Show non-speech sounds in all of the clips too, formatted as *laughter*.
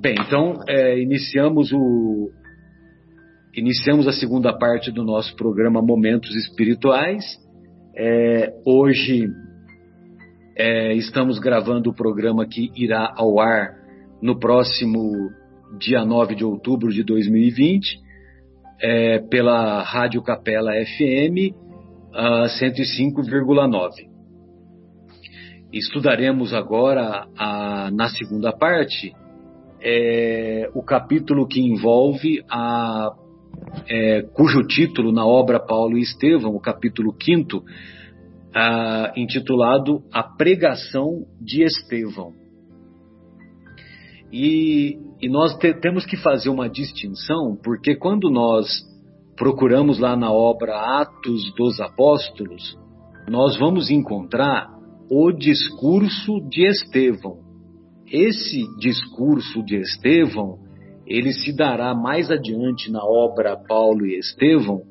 Bem, então é, iniciamos o iniciamos a segunda parte do nosso programa Momentos Espirituais. É, hoje é, estamos gravando o programa que irá ao ar no próximo dia 9 de outubro de 2020, é, pela Rádio Capela FM uh, 105,9. Estudaremos agora, a, na segunda parte, é, o capítulo que envolve a é, cujo título na obra Paulo e Estevão, o capítulo 5, intitulado A Pregação de Estevão. E, e nós te, temos que fazer uma distinção, porque quando nós procuramos lá na obra Atos dos Apóstolos, nós vamos encontrar o discurso de Estevão. Esse discurso de Estevão, ele se dará mais adiante na obra Paulo e Estevão,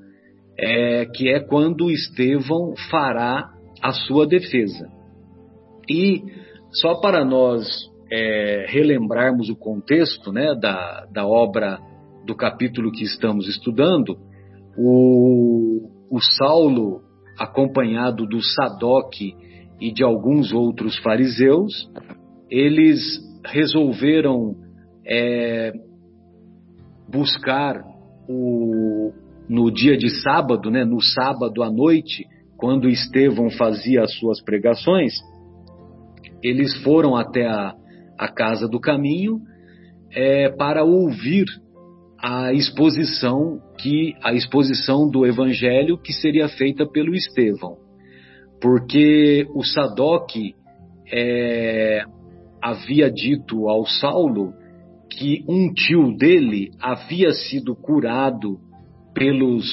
é, que é quando Estevão fará a sua defesa. E só para nós é, relembrarmos o contexto né, da, da obra do capítulo que estamos estudando, o, o Saulo, acompanhado do Sadoc e de alguns outros fariseus, eles resolveram é, buscar o, no dia de sábado, né, no sábado à noite, quando Estevão fazia as suas pregações, eles foram até a, a casa do caminho é, para ouvir a exposição que a exposição do evangelho que seria feita pelo Estevão, porque o Sadoc é, havia dito ao Saulo que um tio dele havia sido curado pelos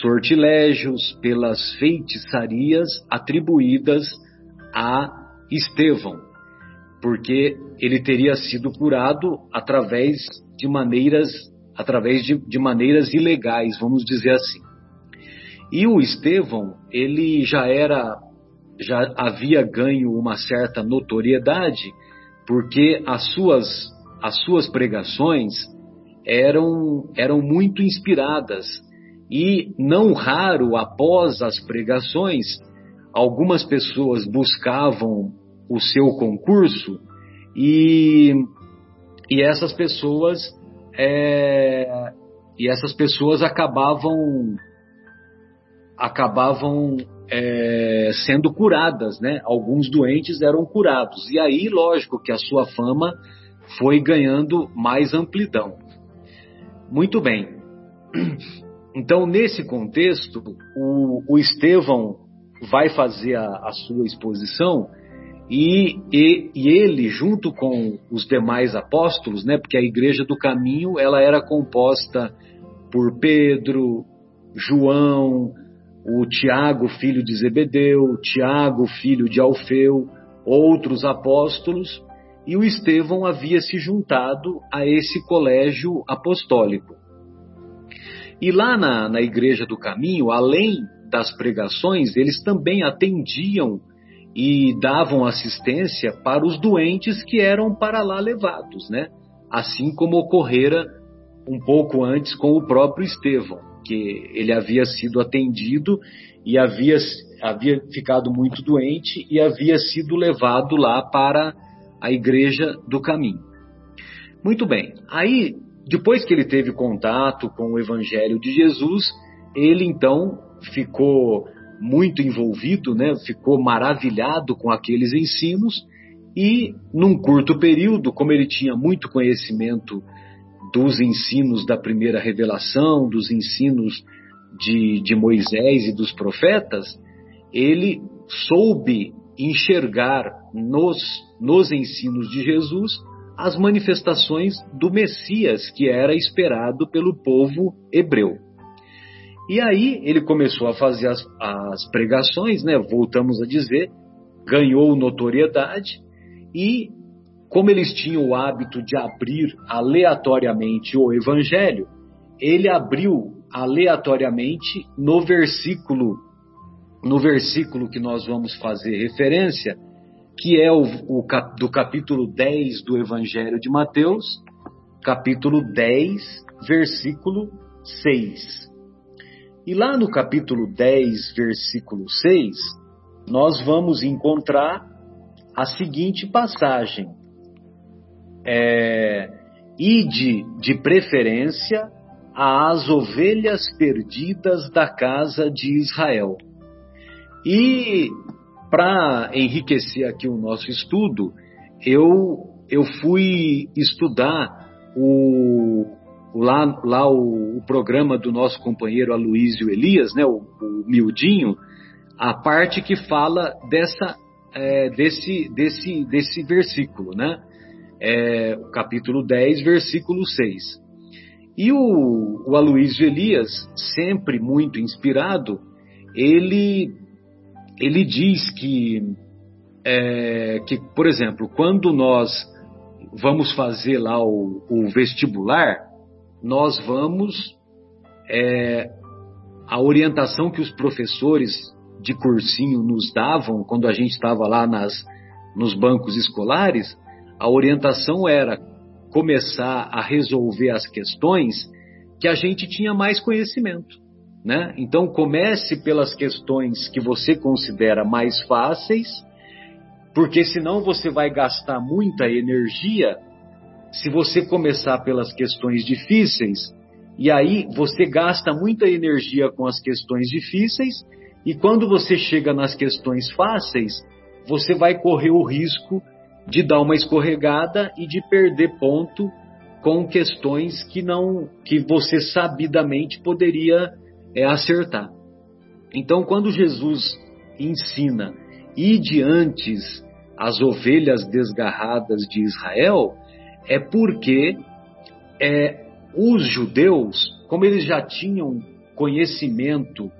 sortilégios, pelas feitiçarias atribuídas a Estevão, porque ele teria sido curado através de maneiras através de, de maneiras ilegais, vamos dizer assim. E o Estevão, ele já era, já havia ganho uma certa notoriedade, porque as suas, as suas pregações eram, eram muito inspiradas. E não raro, após as pregações, algumas pessoas buscavam o seu concurso e, e essas pessoas é, e essas pessoas acabavam acabavam é, sendo curadas, né? Alguns doentes eram curados e aí, lógico, que a sua fama foi ganhando mais amplidão. Muito bem. Então, nesse contexto, o, o Estevão vai fazer a, a sua exposição e, e, e, ele, junto com os demais apóstolos, né, porque a igreja do caminho ela era composta por Pedro, João, o Tiago, filho de Zebedeu, Tiago, filho de Alfeu, outros apóstolos, e o Estevão havia se juntado a esse colégio apostólico. E lá na, na Igreja do Caminho, além das pregações, eles também atendiam e davam assistência para os doentes que eram para lá levados, né? Assim como ocorrera um pouco antes com o próprio Estevão, que ele havia sido atendido e havia, havia ficado muito doente e havia sido levado lá para a igreja do caminho. Muito bem, aí depois que ele teve contato com o evangelho de Jesus, ele então ficou muito envolvido, né? ficou maravilhado com aqueles ensinos e, num curto período, como ele tinha muito conhecimento dos ensinos da primeira revelação, dos ensinos de, de Moisés e dos profetas, ele soube enxergar nos, nos ensinos de Jesus as manifestações do Messias que era esperado pelo povo hebreu. E aí ele começou a fazer as, as pregações, né? Voltamos a dizer, ganhou notoriedade e como eles tinham o hábito de abrir aleatoriamente o evangelho, ele abriu aleatoriamente no versículo no versículo que nós vamos fazer referência, que é o, o cap, do capítulo 10 do Evangelho de Mateus, capítulo 10, versículo 6. E lá no capítulo 10, versículo 6, nós vamos encontrar a seguinte passagem: é, Ide de preferência às ovelhas perdidas da casa de Israel. E para enriquecer aqui o nosso estudo, eu, eu fui estudar o, lá, lá o, o, programa do nosso companheiro Aloísio Elias, né, o, o Mildinho, a parte que fala dessa, é, desse, desse, desse versículo, né? É, capítulo 10, versículo 6. E o, o Aloísio Elias, sempre muito inspirado, ele, ele diz que, é, que, por exemplo, quando nós vamos fazer lá o, o vestibular, nós vamos. É, a orientação que os professores de cursinho nos davam quando a gente estava lá nas, nos bancos escolares, a orientação era começar a resolver as questões que a gente tinha mais conhecimento. Né? Então comece pelas questões que você considera mais fáceis, porque senão você vai gastar muita energia se você começar pelas questões difíceis, e aí você gasta muita energia com as questões difíceis, e quando você chega nas questões fáceis, você vai correr o risco de dar uma escorregada e de perder ponto com questões que não que você sabidamente poderia é, acertar. Então, quando Jesus ensina e diante as ovelhas desgarradas de Israel, é porque é, os judeus, como eles já tinham conhecimento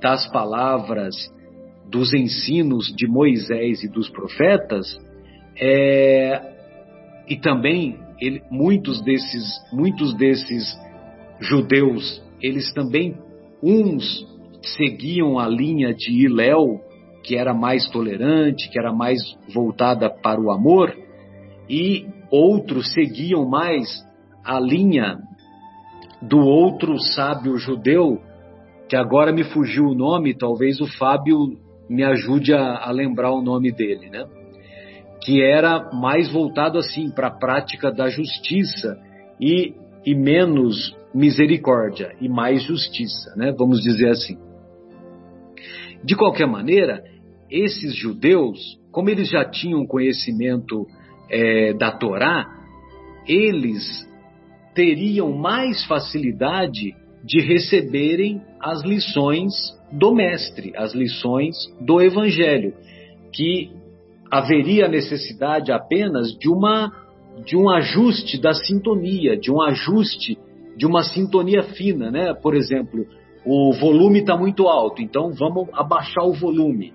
das palavras, dos ensinos de Moisés e dos profetas, é, e também ele, muitos desses muitos desses judeus eles também uns seguiam a linha de Iléu que era mais tolerante que era mais voltada para o amor e outros seguiam mais a linha do outro sábio judeu que agora me fugiu o nome talvez o Fábio me ajude a, a lembrar o nome dele né que era mais voltado assim para a prática da justiça e, e menos misericórdia e mais justiça, né? Vamos dizer assim. De qualquer maneira, esses judeus, como eles já tinham conhecimento é, da Torá, eles teriam mais facilidade de receberem as lições do Mestre, as lições do Evangelho, que haveria necessidade apenas de uma de um ajuste da sintonia, de um ajuste de uma sintonia fina, né? Por exemplo, o volume está muito alto, então vamos abaixar o volume.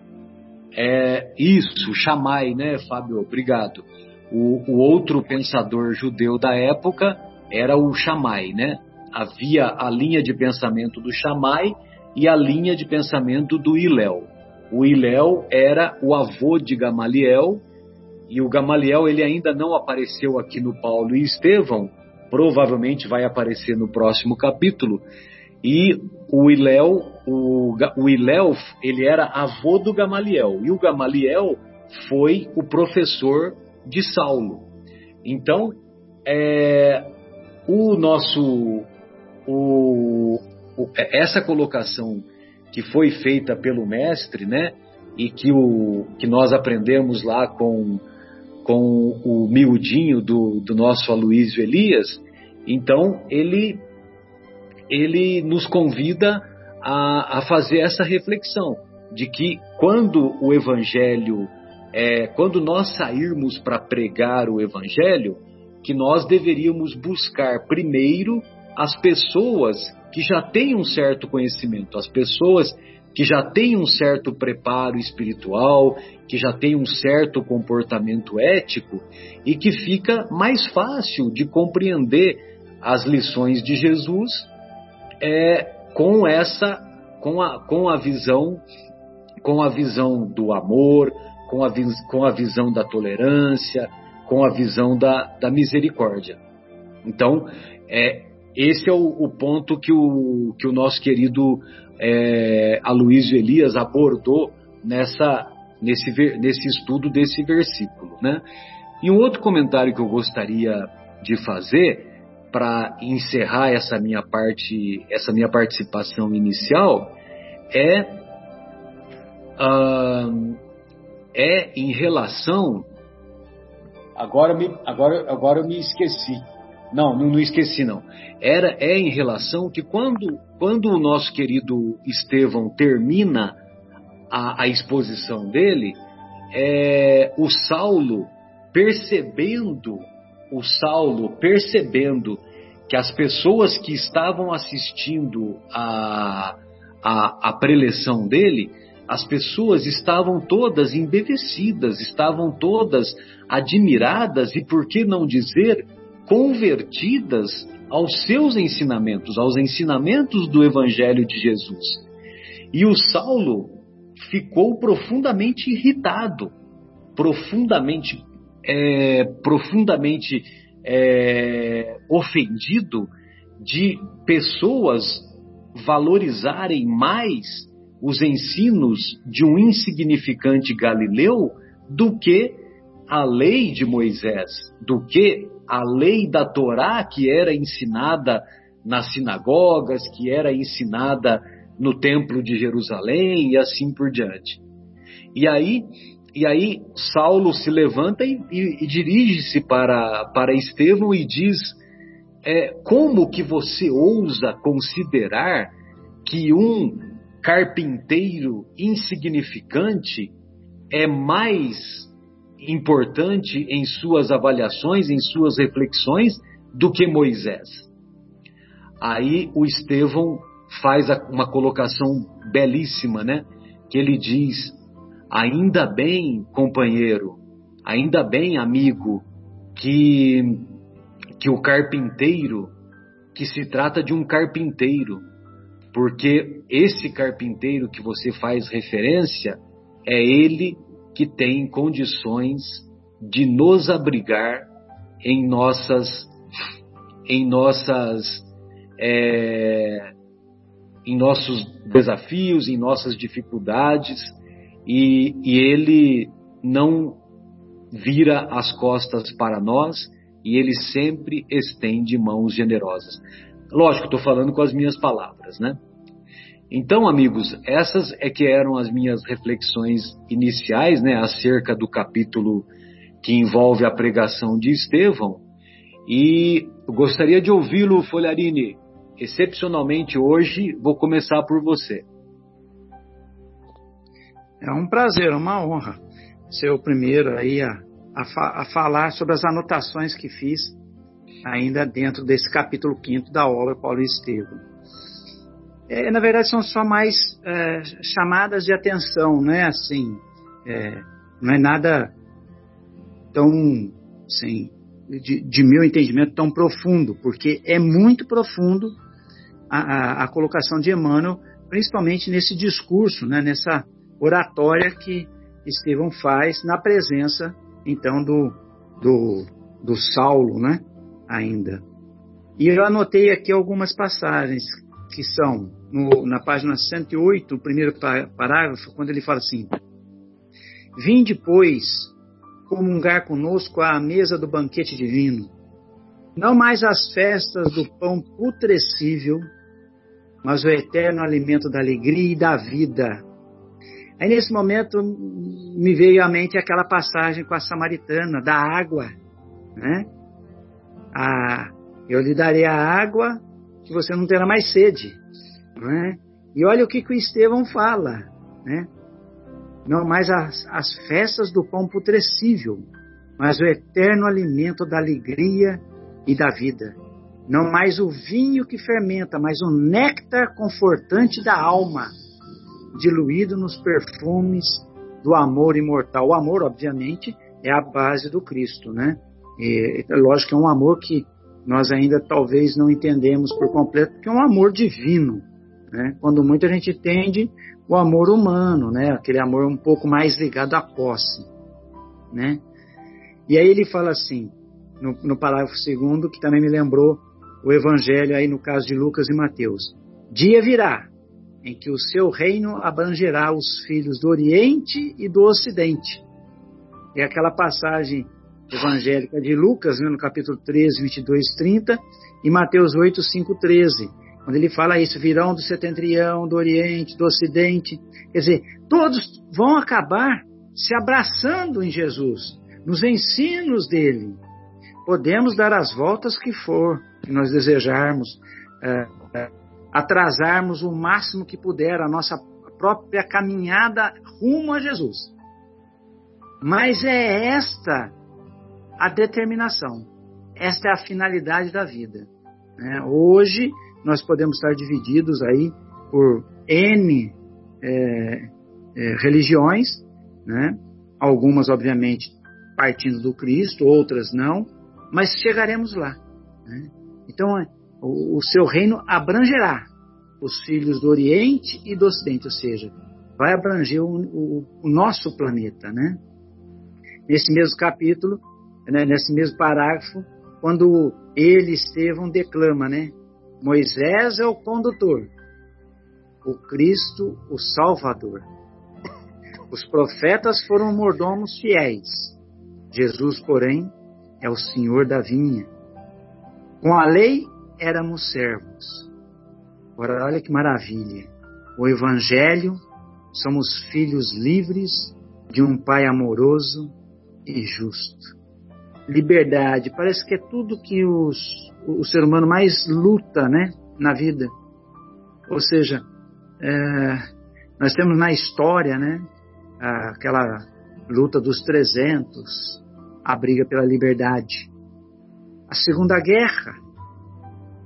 É isso, chamai, né, Fábio? Obrigado. O, o outro pensador judeu da época era o Shammai, né? Havia a linha de pensamento do Shammai e a linha de pensamento do Hillel. O Iléu era o avô de Gamaliel, e o Gamaliel ele ainda não apareceu aqui no Paulo e Estevão, provavelmente vai aparecer no próximo capítulo. E o Iléu, o, o Iléu, ele era avô do Gamaliel, e o Gamaliel foi o professor de Saulo. Então, é, o nosso, o, essa colocação que foi feita pelo mestre, né? E que, o, que nós aprendemos lá com, com o miudinho do, do nosso Aloísio Elias. Então, ele, ele nos convida a, a fazer essa reflexão de que quando o Evangelho, é, quando nós sairmos para pregar o Evangelho, que nós deveríamos buscar primeiro as pessoas que já têm um certo conhecimento, as pessoas que já têm um certo preparo espiritual, que já têm um certo comportamento ético e que fica mais fácil de compreender as lições de Jesus é, com essa, com a, com a visão, com a visão do amor, com a, com a visão da tolerância, com a visão da, da misericórdia. Então, é, esse é o, o ponto que o, que o nosso querido é, Aloysio Elias abordou nessa, nesse, nesse estudo desse versículo. Né? E um outro comentário que eu gostaria de fazer para encerrar essa minha parte, essa minha participação inicial é uh, é em relação agora me agora agora eu me esqueci não, não, não esqueci não. Era é em relação que quando quando o nosso querido Estevão termina a, a exposição dele, é, o Saulo percebendo o Saulo percebendo que as pessoas que estavam assistindo a, a, a preleção dele, as pessoas estavam todas embevecidas, estavam todas admiradas e, por que não dizer, convertidas aos seus ensinamentos, aos ensinamentos do Evangelho de Jesus. E o Saulo ficou profundamente irritado, profundamente, é, profundamente é, ofendido de pessoas valorizarem mais os ensinos de um insignificante galileu do que a lei de Moisés, do que a lei da Torá que era ensinada nas sinagogas, que era ensinada no templo de Jerusalém e assim por diante. E aí, e aí Saulo se levanta e, e, e dirige-se para, para Estevão e diz: é, como que você ousa considerar que um carpinteiro insignificante é mais importante em suas avaliações, em suas reflexões, do que Moisés. Aí o Estevão faz uma colocação belíssima, né? Que ele diz: ainda bem, companheiro, ainda bem, amigo, que que o carpinteiro, que se trata de um carpinteiro, porque esse carpinteiro que você faz referência é ele que tem condições de nos abrigar em nossas em nossas é, em nossos desafios, em nossas dificuldades e, e ele não vira as costas para nós e ele sempre estende mãos generosas. Lógico, estou falando com as minhas palavras, né? Então, amigos, essas é que eram as minhas reflexões iniciais, né, acerca do capítulo que envolve a pregação de Estevão. E gostaria de ouvi-lo, Folharini. Excepcionalmente hoje, vou começar por você. É um prazer, uma honra ser o primeiro aí a, a, a falar sobre as anotações que fiz ainda dentro desse capítulo 5 da obra Paulo Estevão é, na verdade são só mais é, chamadas de atenção, não é assim, é, não é nada tão, assim, de, de, meu entendimento, tão profundo, porque é muito profundo a, a, a colocação de Emmanuel, principalmente nesse discurso, né, nessa oratória que Estevão faz na presença, então, do, do, do Saulo, né, ainda. E eu anotei aqui algumas passagens que são no, na página 108, o primeiro parágrafo, quando ele fala assim: Vinde, pois, comungar conosco à mesa do banquete divino, não mais as festas do pão putrescível, mas o eterno alimento da alegria e da vida. Aí nesse momento me veio à mente aquela passagem com a samaritana da água, né? A, eu lhe darei a água que você não terá mais sede. Né? E olha o que, que o Estevão fala. Né? Não mais as, as festas do pão putrescível, mas o eterno alimento da alegria e da vida. Não mais o vinho que fermenta, mas o néctar confortante da alma, diluído nos perfumes do amor imortal. O amor, obviamente, é a base do Cristo, né? E, é lógico que é um amor que nós ainda talvez não entendemos por completo, porque é um amor divino. Né? Quando muito a gente tende o amor humano, né? aquele amor um pouco mais ligado à posse. Né? E aí ele fala assim: no, no parágrafo segundo, que também me lembrou o evangelho aí no caso de Lucas e Mateus. Dia virá em que o seu reino abrangerá os filhos do Oriente e do Ocidente. É aquela passagem evangélica de Lucas, né, no capítulo 13, 22, 30, e Mateus 8, 5, 13, quando ele fala isso, virão do setentrião, do Oriente, do Ocidente. Quer dizer, todos vão acabar se abraçando em Jesus, nos ensinos dele. Podemos dar as voltas que for, que nós desejarmos, é, é, atrasarmos o máximo que puder a nossa própria caminhada rumo a Jesus. Mas é esta a determinação, esta é a finalidade da vida. Né? Hoje nós podemos estar divididos aí por N é, é, religiões, né? algumas obviamente partindo do Cristo, outras não, mas chegaremos lá. Né? Então, é, o, o seu reino abrangerá os filhos do Oriente e do Ocidente, ou seja, vai abranger o, o, o nosso planeta, né? Nesse mesmo capítulo, né, nesse mesmo parágrafo, quando ele, Estevão, declama, né? Moisés é o condutor, o Cristo, o Salvador. Os profetas foram mordomos fiéis. Jesus, porém, é o Senhor da vinha. Com a lei éramos servos. Ora, olha que maravilha. O Evangelho, somos filhos livres de um Pai amoroso e justo. Liberdade, parece que é tudo que os, o ser humano mais luta né, na vida. Ou seja, é, nós temos na história né, aquela luta dos 300, a briga pela liberdade. A Segunda Guerra,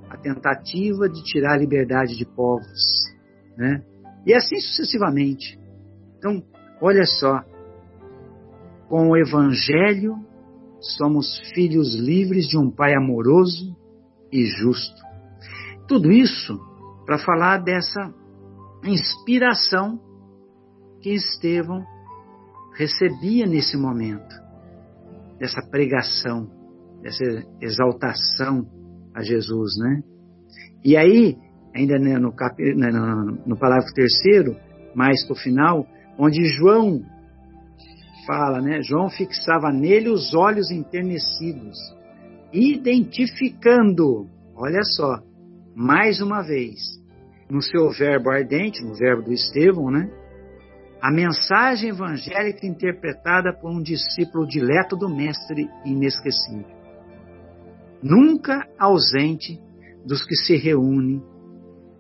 a tentativa de tirar a liberdade de povos. Né? E assim sucessivamente. Então, olha só, com o Evangelho somos filhos livres de um Pai amoroso e justo. Tudo isso para falar dessa inspiração que Estevão recebia nesse momento, dessa pregação, dessa exaltação a Jesus, né? E aí, ainda né, no, cap... Né, no, parágrafo terceiro, mais para o final, onde João fala, né? João fixava nele os olhos enternecidos, identificando, olha só, mais uma vez, no seu verbo ardente, no verbo do Estevão, né? A mensagem evangélica interpretada por um discípulo dileto do Mestre inesquecível. Nunca ausente dos que se reúnem,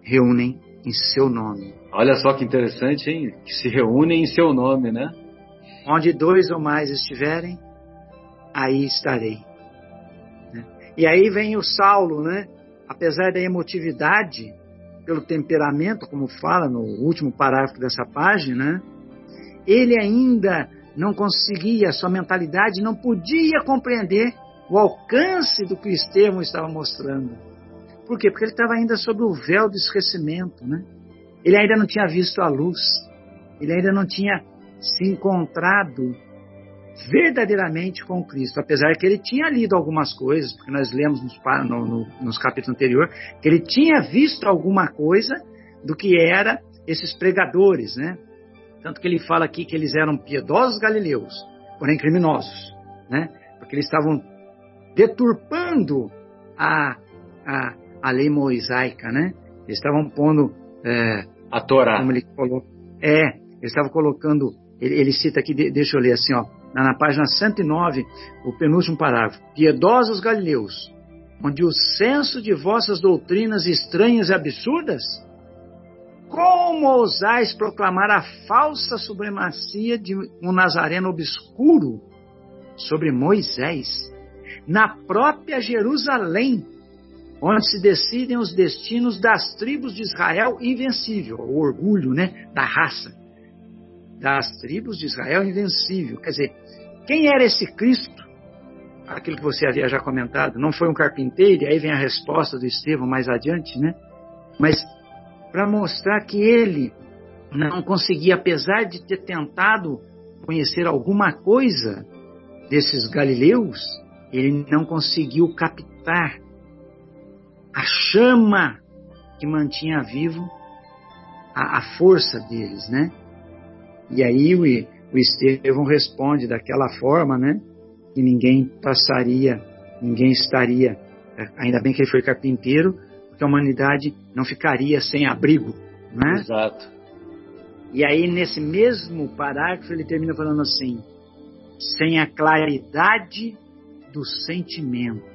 reúnem em seu nome. Olha só que interessante, hein? Que se reúnem em seu nome, né? Onde dois ou mais estiverem, aí estarei. Né? E aí vem o Saulo, né? Apesar da emotividade, pelo temperamento, como fala no último parágrafo dessa página, né? ele ainda não conseguia, sua mentalidade não podia compreender o alcance do que o Estevão estava mostrando. Por quê? Porque ele estava ainda sob o véu do esquecimento, né? Ele ainda não tinha visto a luz, ele ainda não tinha se encontrado verdadeiramente com Cristo, apesar que ele tinha lido algumas coisas, porque nós lemos nos, no, no, nos capítulos anteriores, que ele tinha visto alguma coisa do que era esses pregadores, né? Tanto que ele fala aqui que eles eram piedosos galileus, porém criminosos, né? Porque eles estavam deturpando a, a, a lei mosaica, né? Eles estavam pondo é, a Torá. Como ele colocou. É, eles estavam colocando. Ele, ele cita aqui, deixa eu ler assim, ó, na, na página 109, o penúltimo parágrafo. Piedosos galileus, onde o senso de vossas doutrinas estranhas e absurdas como ousais proclamar a falsa supremacia de um nazareno obscuro sobre Moisés, na própria Jerusalém, onde se decidem os destinos das tribos de Israel invencível, o orgulho né, da raça, das tribos de Israel invencível. Quer dizer, quem era esse Cristo? Aquilo que você havia já comentado, não foi um carpinteiro, e aí vem a resposta do Estevão mais adiante, né? Mas para mostrar que ele não conseguia, apesar de ter tentado conhecer alguma coisa desses galileus, ele não conseguiu captar a chama que mantinha vivo a, a força deles, né? E aí o, o Estevão responde daquela forma, né? Que ninguém passaria, ninguém estaria. Ainda bem que ele foi carpinteiro, porque a humanidade não ficaria sem abrigo, né? Exato. E aí nesse mesmo parágrafo ele termina falando assim: sem a claridade do sentimento.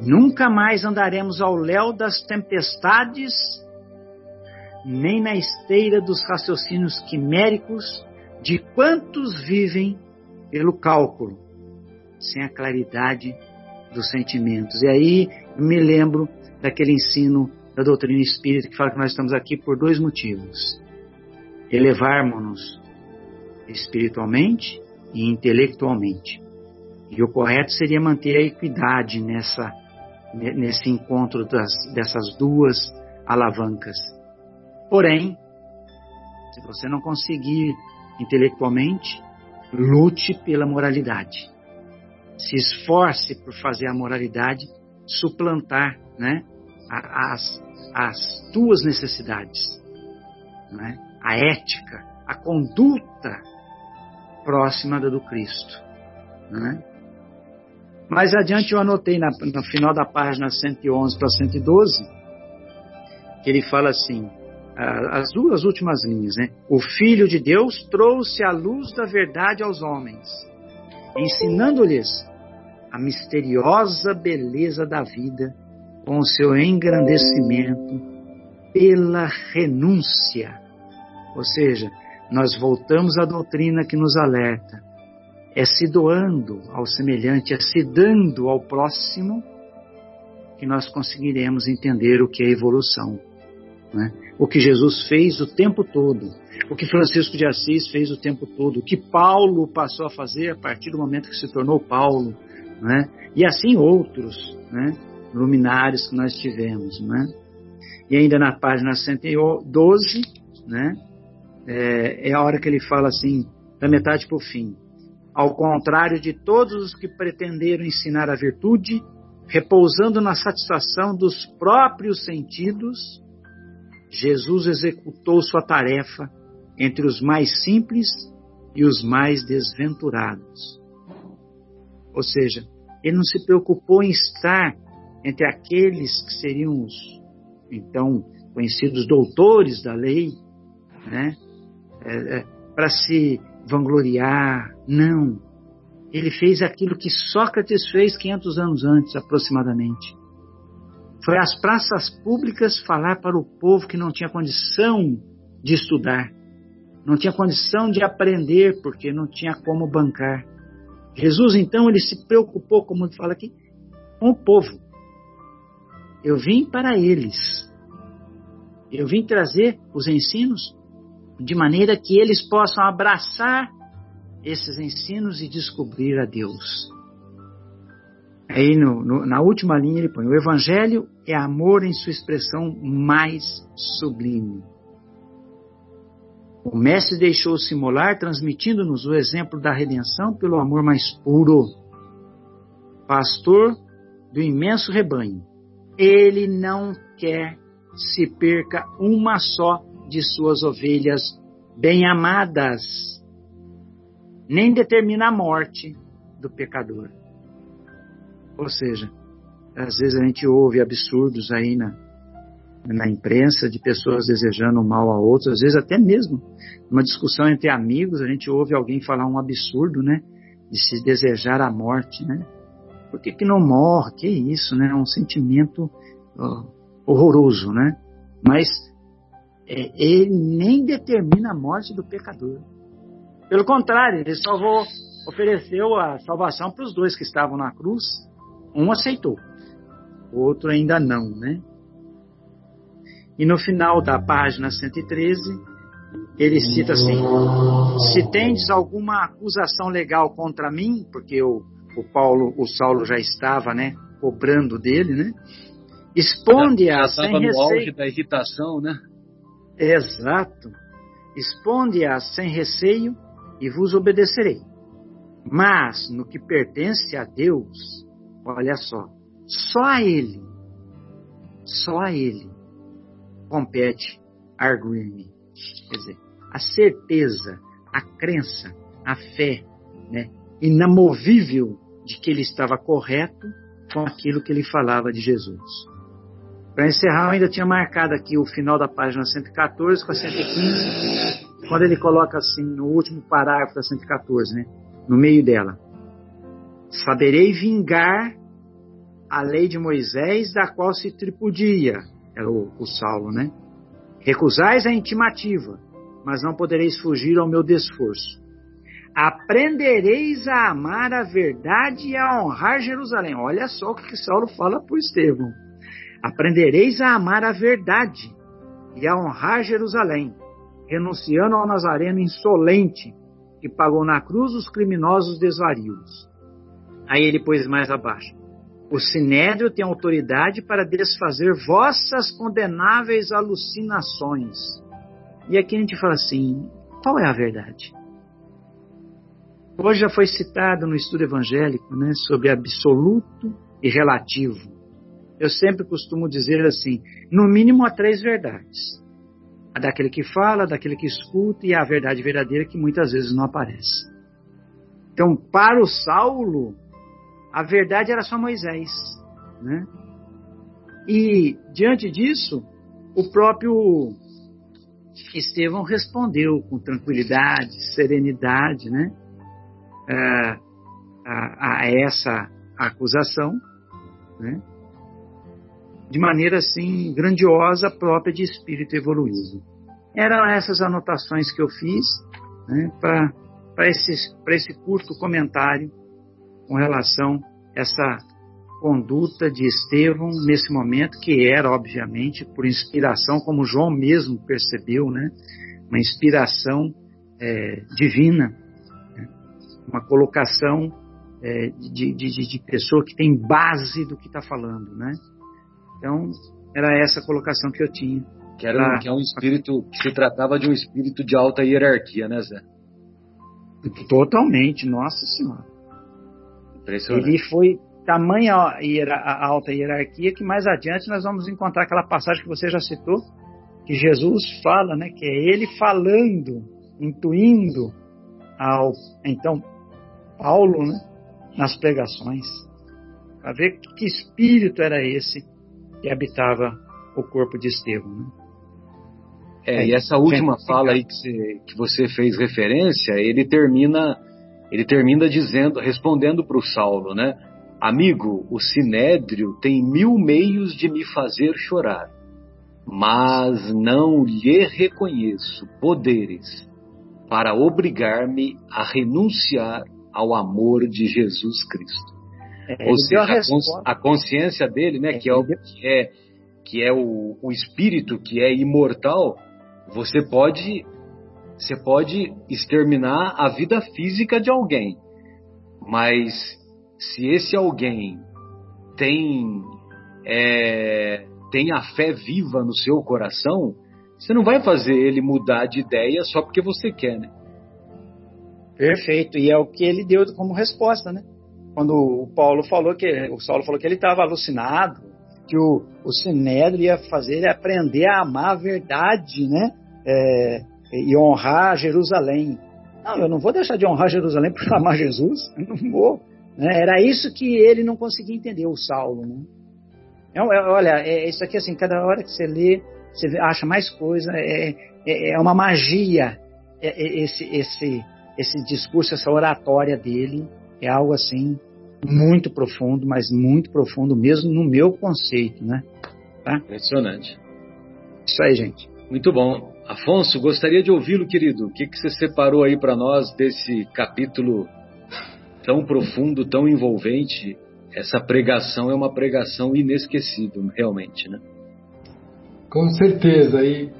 Nunca mais andaremos ao léu das tempestades nem na esteira dos raciocínios quiméricos de quantos vivem pelo cálculo, sem a claridade dos sentimentos. E aí me lembro daquele ensino da doutrina espírita que fala que nós estamos aqui por dois motivos: elevarmos-nos espiritualmente e intelectualmente. E o correto seria manter a equidade nessa, nesse encontro das, dessas duas alavancas. Porém, se você não conseguir intelectualmente, lute pela moralidade. Se esforce por fazer a moralidade suplantar né, as, as tuas necessidades. Né? A ética, a conduta próxima da do Cristo. Né? Mais adiante eu anotei na, no final da página 111 para 112 que ele fala assim: as duas últimas linhas, né? O Filho de Deus trouxe a luz da verdade aos homens, ensinando-lhes a misteriosa beleza da vida com o seu engrandecimento pela renúncia. Ou seja, nós voltamos à doutrina que nos alerta. É se doando ao semelhante, é se dando ao próximo que nós conseguiremos entender o que é evolução. Né? O que Jesus fez o tempo todo, o que Francisco de Assis fez o tempo todo, o que Paulo passou a fazer a partir do momento que se tornou Paulo, né? e assim outros né? luminares que nós tivemos. Né? E ainda na página 112, né? é, é a hora que ele fala assim, da metade para o fim. Ao contrário de todos os que pretenderam ensinar a virtude, repousando na satisfação dos próprios sentidos, Jesus executou sua tarefa entre os mais simples e os mais desventurados. Ou seja, ele não se preocupou em estar entre aqueles que seriam os, então, conhecidos doutores da lei, né? É, é, para se vangloriar. Não. Ele fez aquilo que Sócrates fez 500 anos antes, aproximadamente. Foi às praças públicas falar para o povo que não tinha condição de estudar, não tinha condição de aprender, porque não tinha como bancar. Jesus, então, ele se preocupou, como fala aqui, com o povo. Eu vim para eles. Eu vim trazer os ensinos de maneira que eles possam abraçar esses ensinos e descobrir a Deus. Aí no, no, na última linha ele põe: o Evangelho é amor em sua expressão mais sublime. O Mestre deixou-se molar, transmitindo-nos o exemplo da redenção pelo amor mais puro. Pastor do imenso rebanho, ele não quer se perca uma só de suas ovelhas bem amadas, nem determina a morte do pecador. Ou seja, às vezes a gente ouve absurdos aí na, na imprensa de pessoas desejando mal a outros, às vezes até mesmo numa discussão entre amigos a gente ouve alguém falar um absurdo, né? De se desejar a morte, né? Por que, que não morre? Que isso, né? É um sentimento horroroso, né? Mas é, ele nem determina a morte do pecador. Pelo contrário, ele salvou, ofereceu a salvação para os dois que estavam na cruz. Um aceitou, o outro ainda não, né? E no final da página 113, ele cita assim: Se tendes alguma acusação legal contra mim, porque o, o Paulo, o Saulo já estava, né, cobrando dele, né? Exponde-a sem receio. no auge da irritação, né? Exato. Exponde-a sem receio e vos obedecerei. Mas no que pertence a Deus, olha só, só a Ele, só a Ele compete arguir-me. Quer dizer, a certeza, a crença, a fé, né, inamovível de que ele estava correto com aquilo que ele falava de Jesus. Para encerrar, eu ainda tinha marcado aqui o final da página 114 com a 115, quando ele coloca assim, no último parágrafo da 114, né, no meio dela. Saberei vingar a lei de Moisés, da qual se tripudia, era o, o Saulo, né? Recusais a intimativa, mas não podereis fugir ao meu desforço. Aprendereis a amar a verdade e a honrar Jerusalém. Olha só o que Saulo fala para Estevão. Aprendereis a amar a verdade e a honrar Jerusalém, renunciando ao Nazareno insolente que pagou na cruz os criminosos desvarios. Aí ele pôs mais abaixo. O sinédrio tem autoridade para desfazer vossas condenáveis alucinações. E aqui a gente fala assim: qual é a verdade? Hoje já foi citado no estudo evangélico né, sobre absoluto e relativo. Eu sempre costumo dizer assim: no mínimo há três verdades. A daquele que fala, daquele que escuta e a verdade verdadeira que muitas vezes não aparece. Então, para o Saulo, a verdade era só Moisés. Né? E, diante disso, o próprio Estevão respondeu com tranquilidade, serenidade, né? a, a, a essa acusação, né? de maneira assim grandiosa, própria de espírito evoluído. Eram essas anotações que eu fiz né, para esse, esse curto comentário com relação a essa conduta de Estevão nesse momento, que era, obviamente, por inspiração, como João mesmo percebeu, né? uma inspiração é, divina, né? uma colocação é, de, de, de, pessoa que tem base do que está falando. Né? Então, era essa colocação que eu tinha. Que, era, pra, que é um espírito, que se tratava de um espírito de alta hierarquia, né, Zé? Totalmente, nossa senhora. Ele foi tamanha a alta hierarquia que mais adiante nós vamos encontrar aquela passagem que você já citou, que Jesus fala, né, que é ele falando, intuindo ao então Paulo, né, nas pregações, para ver que espírito era esse que habitava o corpo de Estevão. Né? É, e essa última fala aí que você, que você fez referência, ele termina ele termina dizendo, respondendo para o Saulo, né? Amigo, o sinédrio tem mil meios de me fazer chorar, mas não lhe reconheço poderes para obrigar-me a renunciar ao amor de Jesus Cristo. É, Ou seja, a, a, consciência dele, né, é, que é, o, que é, que é o, o espírito que é imortal, você pode você pode exterminar a vida física de alguém, mas se esse alguém tem é, tem a fé viva no seu coração, você não vai fazer ele mudar de ideia só porque você quer, né? Perfeito, e é o que ele deu como resposta, né? Quando o Paulo falou que o Saulo falou que ele estava alucinado, que o, o Sinédrio ia fazer ele aprender a amar a verdade, né? É, e honrar Jerusalém. Não, eu não vou deixar de honrar Jerusalém por amar Jesus, *laughs* eu não vou. Né? Era isso que ele não conseguia entender, o Saulo. Né? É, é, olha, é, isso aqui assim, cada hora que você lê, você acha mais coisa, é, é, é uma magia é, é, esse, esse, esse discurso, essa oratória dele, é algo assim muito profundo, mas muito profundo mesmo no meu conceito, né? Tá? Impressionante. Isso aí, gente. Muito bom. Afonso, gostaria de ouvi-lo, querido. O que, que você separou aí para nós desse capítulo tão profundo, tão envolvente? Essa pregação é uma pregação inesquecível, realmente, né? Com certeza. E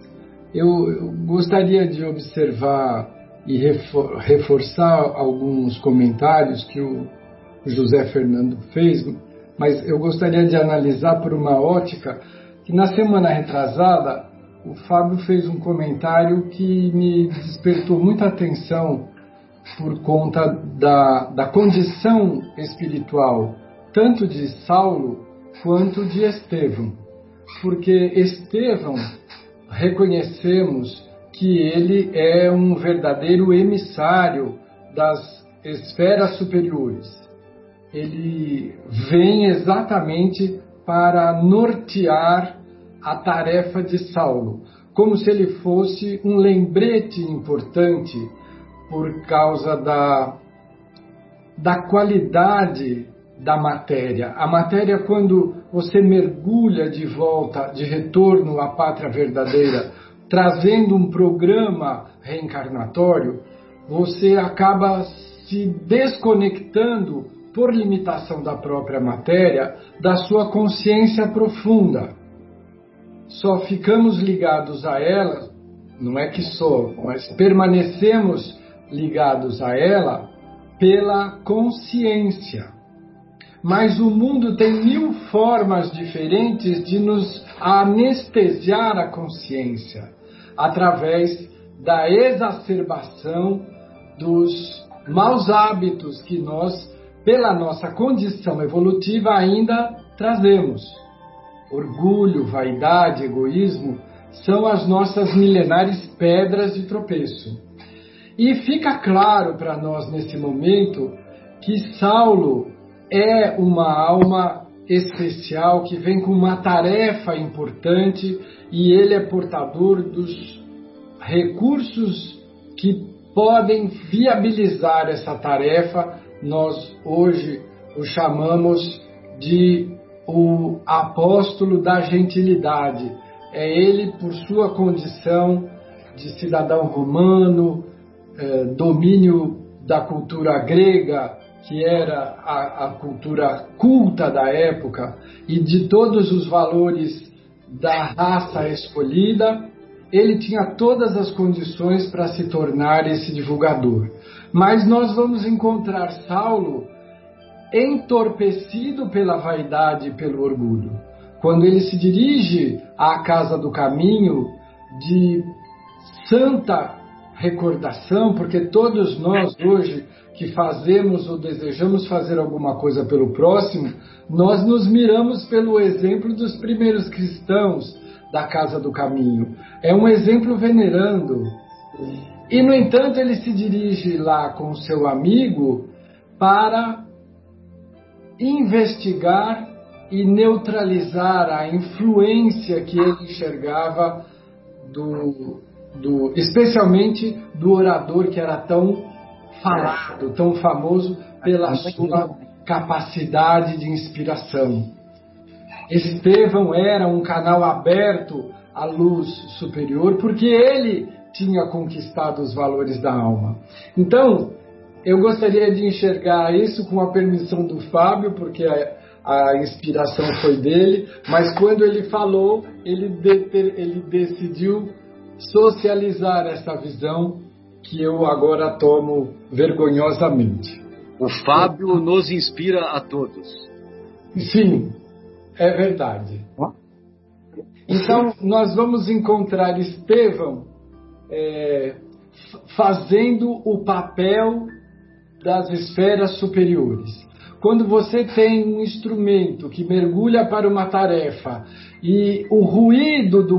eu, gostaria de observar e reforçar alguns comentários que o José Fernando fez, mas eu gostaria de analisar por uma ótica que na semana retrasada o Fábio fez um comentário que me despertou muita atenção por conta da, da condição espiritual, tanto de Saulo quanto de Estevão. Porque Estevão, reconhecemos que ele é um verdadeiro emissário das esferas superiores. Ele vem exatamente para nortear a tarefa de Saulo, como se ele fosse um lembrete importante por causa da, da qualidade da matéria. A matéria, quando você mergulha de volta, de retorno à pátria verdadeira, trazendo um programa reencarnatório, você acaba se desconectando, por limitação da própria matéria, da sua consciência profunda. Só ficamos ligados a ela, não é que só, mas permanecemos ligados a ela pela consciência. Mas o mundo tem mil formas diferentes de nos anestesiar a consciência através da exacerbação dos maus hábitos que nós, pela nossa condição evolutiva, ainda trazemos. Orgulho, vaidade, egoísmo são as nossas milenares pedras de tropeço. E fica claro para nós nesse momento que Saulo é uma alma especial que vem com uma tarefa importante e ele é portador dos recursos que podem viabilizar essa tarefa. Nós hoje o chamamos de o apóstolo da gentilidade. É ele, por sua condição de cidadão romano, eh, domínio da cultura grega, que era a, a, cultura culta da época, e de todos os valores da raça escolhida, ele tinha todas as condições para se tornar esse divulgador. Mas nós vamos encontrar Saulo entorpecido pela vaidade e pelo orgulho. Quando ele se dirige à casa do caminho de santa recordação, porque todos nós hoje que fazemos ou desejamos fazer alguma coisa pelo próximo, nós nos miramos pelo exemplo dos primeiros cristãos da casa do caminho. É um exemplo venerando. E, no entanto, ele se dirige lá com seu amigo para investigar e neutralizar a influência que ele enxergava do, do, especialmente do orador que era tão falado, tão famoso pela sua capacidade de inspiração. Estevão era um canal aberto à luz superior porque ele tinha conquistado os valores da alma. Então, eu gostaria de enxergar isso com a permissão do Fábio, porque a, a inspiração foi dele, mas quando ele falou, ele, de, ele decidiu socializar essa visão que eu agora tomo vergonhosamente. O Fábio nos inspira a todos. Sim, é verdade. Então, nós vamos encontrar Estevão é, fazendo o papel das esferas superiores. Quando você tem um instrumento que mergulha para uma tarefa e o ruído do,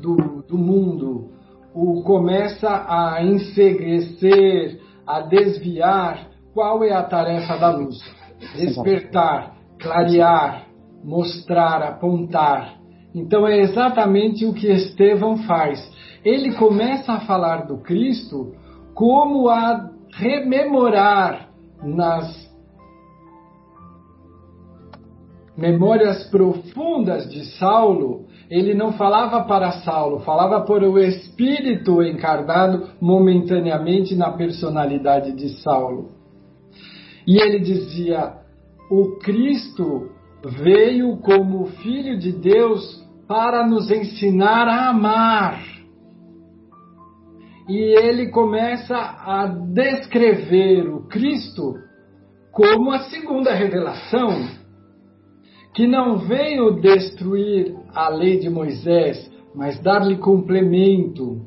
do, do mundo o começa a ensegrecer, a desviar, qual é a tarefa da luz? Despertar, clarear, mostrar, apontar. Então é exatamente o que Estevão faz. Ele começa a falar do Cristo como a rememorar nas memórias profundas de Saulo, ele não falava para Saulo, falava por o espírito encarnado momentaneamente na personalidade de Saulo. E ele dizia: O Cristo veio como Filho de Deus para nos ensinar a amar. E ele começa a descrever o Cristo como a segunda revelação, que não veio destruir a lei de Moisés, mas dar-lhe complemento.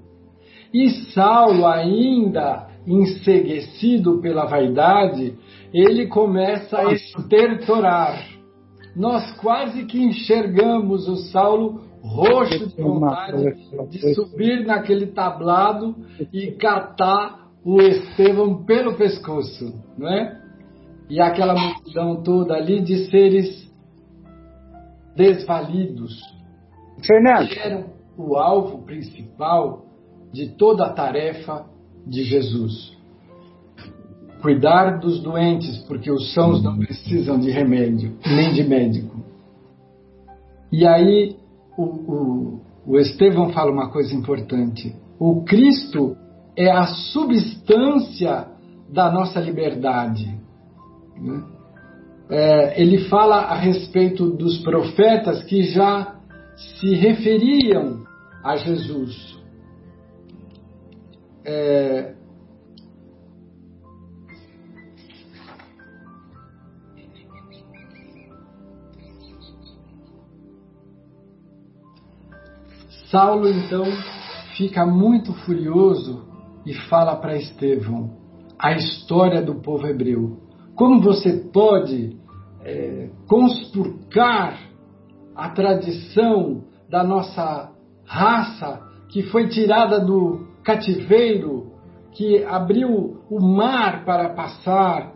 E Saulo ainda enseguecido pela vaidade, ele começa a estertorar. Nós quase que enxergamos o Saulo roxo de vontade de subir naquele tablado e catar o Estevão pelo pescoço, não é? E aquela multidão toda ali de seres desvalidos. Fernando. Que eram o alvo principal de toda a tarefa de Jesus. Cuidar dos doentes, porque os sãos não precisam de remédio, nem de médico. E aí o, o, o Estevão fala uma coisa importante. O Cristo é a substância da nossa liberdade. Né? É, ele fala a respeito dos profetas que já se referiam a Jesus. É, Saulo então fica muito furioso e fala para Estevão a história do povo hebreu. Como você pode é, conspurcar a tradição da nossa raça que foi tirada do cativeiro, que abriu o mar para passar,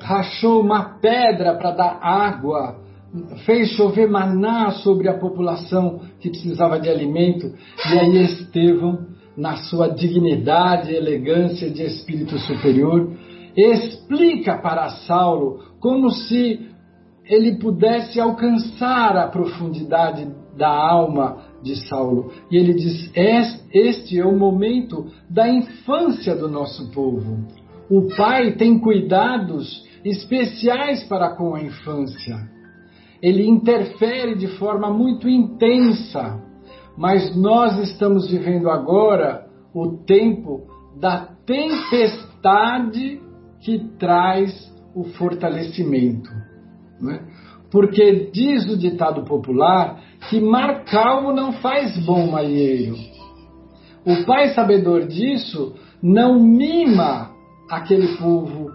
rachou uma pedra para dar água, fez chover maná sobre a população que precisava de alimento, e aí Estevão, na sua dignidade e elegância de espírito superior, explica para Saulo como se ele pudesse alcançar a profundidade da alma de Saulo. E ele diz: Este é o momento da infância do nosso povo. O pai tem cuidados especiais para com a infância ele interfere de forma muito intensa. Mas nós estamos vivendo agora o tempo da tempestade que traz o fortalecimento. Né? Porque diz o ditado popular que mar calmo não faz bom marinheiro. O pai sabedor disso não mima aquele povo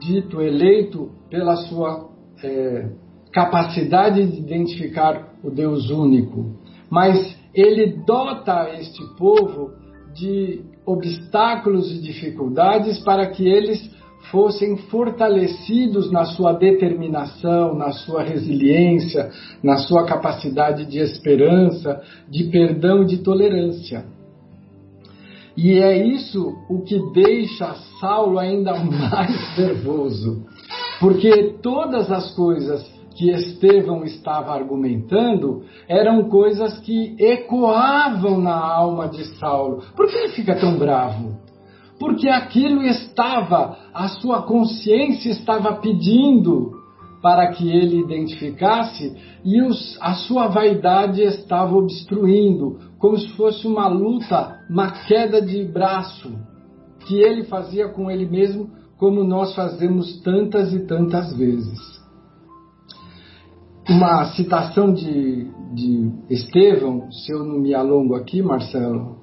dito eleito pela sua é, capacidade de identificar o Deus único, mas ele dota este povo de obstáculos e dificuldades para que eles fossem fortalecidos na sua determinação, na sua resiliência, na sua capacidade de esperança, de perdão e de tolerância. E é isso o que deixa Saulo ainda *laughs* mais nervoso, porque todas as coisas que Estevão estava argumentando eram coisas que ecoavam na alma de Saulo. Por que ele fica tão bravo? Porque aquilo estava, a sua consciência estava pedindo para que ele identificasse e os, a sua vaidade estava obstruindo, como se fosse uma luta, uma queda de braço que ele fazia com ele mesmo, como nós fazemos tantas e tantas vezes uma citação de, de Estevão, se eu não me alongo aqui, Marcelo.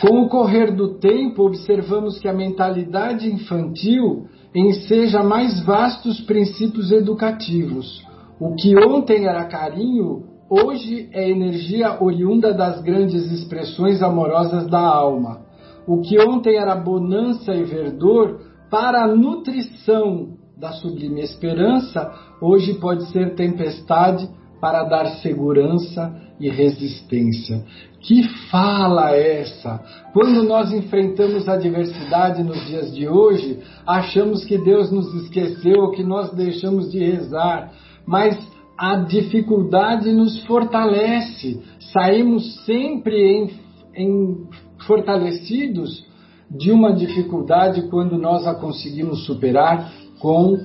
Com o correr do tempo, observamos que a mentalidade infantil enseja mais vastos princípios educativos. O que ontem era carinho, hoje é energia oriunda das grandes expressões amorosas da alma. O que ontem era bonança e verdor, para a nutrição da sublime esperança, hoje pode ser tempestade para dar segurança e resistência. Que fala essa? Quando nós enfrentamos a adversidade nos dias de hoje, achamos que Deus nos esqueceu, que nós deixamos de rezar, mas a dificuldade nos fortalece. Saímos sempre em, em fortalecidos de uma dificuldade quando nós a conseguimos superar com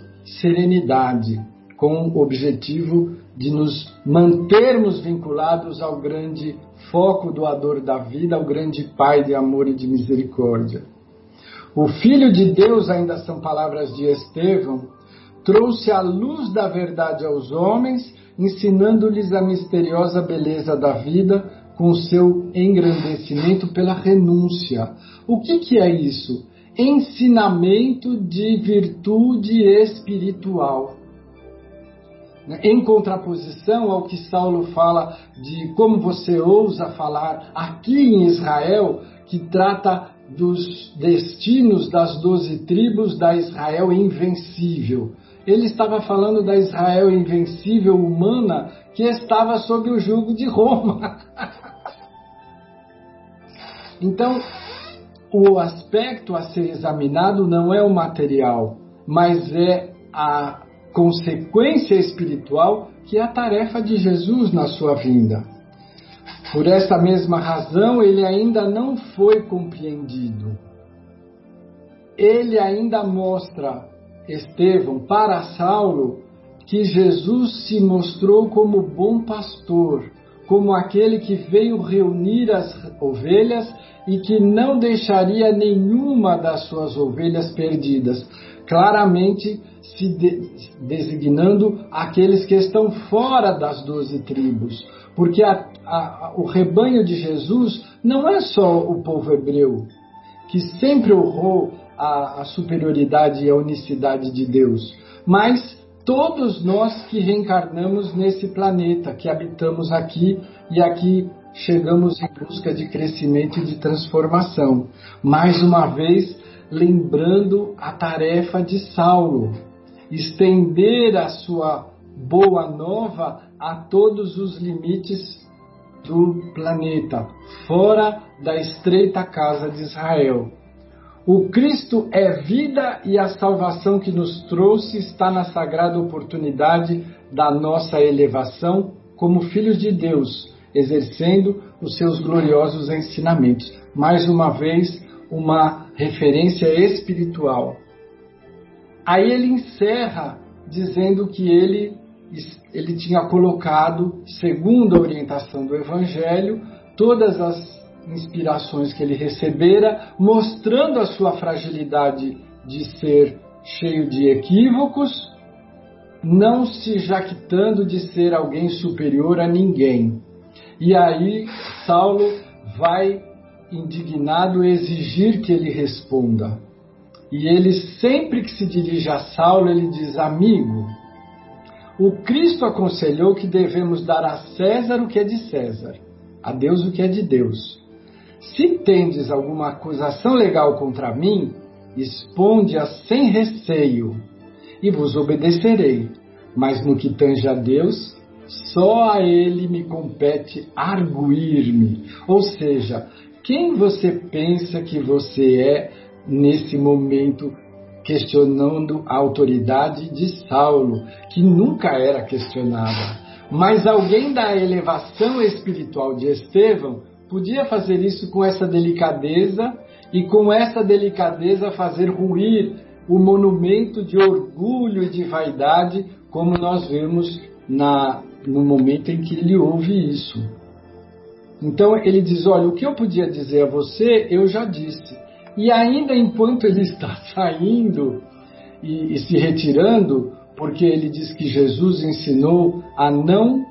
serenidade, com o objetivo de nos mantermos vinculados ao grande foco doador da vida, ao grande Pai de amor e de misericórdia. O Filho de Deus, ainda são palavras de Estevão, trouxe a luz da verdade aos homens, ensinando-lhes a misteriosa beleza da vida com seu engrandecimento pela renúncia. O que, que é isso? Ensinamento de virtude espiritual. Em contraposição ao que Saulo fala de como você ousa falar aqui em Israel, que trata dos destinos das doze tribos da Israel invencível. Ele estava falando da Israel invencível humana que estava sob o jugo de Roma. *laughs* então, o aspecto a ser examinado não é o material, mas é a consequência espiritual que é a tarefa de Jesus na sua vinda. Por essa mesma razão, ele ainda não foi compreendido. Ele ainda mostra, Estevão, para Saulo, que Jesus se mostrou como bom pastor, como aquele que veio reunir as ovelhas e que não deixaria nenhuma das suas ovelhas perdidas, claramente se de, designando aqueles que estão fora das doze tribos, porque a, a, o rebanho de Jesus não é só o povo hebreu, que sempre honrou a, a superioridade e a unicidade de Deus, mas todos nós que reencarnamos nesse planeta, que habitamos aqui e aqui chegamos em busca de crescimento e de transformação. Mais uma vez, lembrando a tarefa de Saulo, estender a sua boa nova a todos os limites do planeta, fora da estreita casa de Israel. O Cristo é vida e a salvação que nos trouxe está na sagrada oportunidade da nossa elevação como filhos de Deus, exercendo os seus gloriosos ensinamentos. Mais uma vez, uma referência espiritual. Aí ele encerra dizendo que ele, ele tinha colocado, segundo a orientação do Evangelho, todas as inspirações que ele recebera, mostrando a sua fragilidade de ser cheio de equívocos, não se jactando de ser alguém superior a ninguém. E aí Saulo vai indignado exigir que ele responda. E ele sempre que se dirige a Saulo, ele diz: "Amigo, o Cristo aconselhou que devemos dar a César o que é de César, a Deus o que é de Deus. Se tendes alguma acusação legal contra mim, exponde-a sem receio, e vos obedecerei. Mas no que tange a Deus, só a Ele me compete arguir-me. Ou seja, quem você pensa que você é nesse momento questionando a autoridade de Saulo, que nunca era questionada. Mas alguém da elevação espiritual de Estevão podia fazer isso com essa delicadeza e com essa delicadeza fazer ruir o monumento de orgulho e de vaidade, como nós vemos na, no momento em que ele ouve isso. Então ele diz: Olha, o que eu podia dizer a você, eu já disse. E ainda enquanto ele está *laughs* saindo e, e se retirando, porque ele diz que Jesus ensinou a não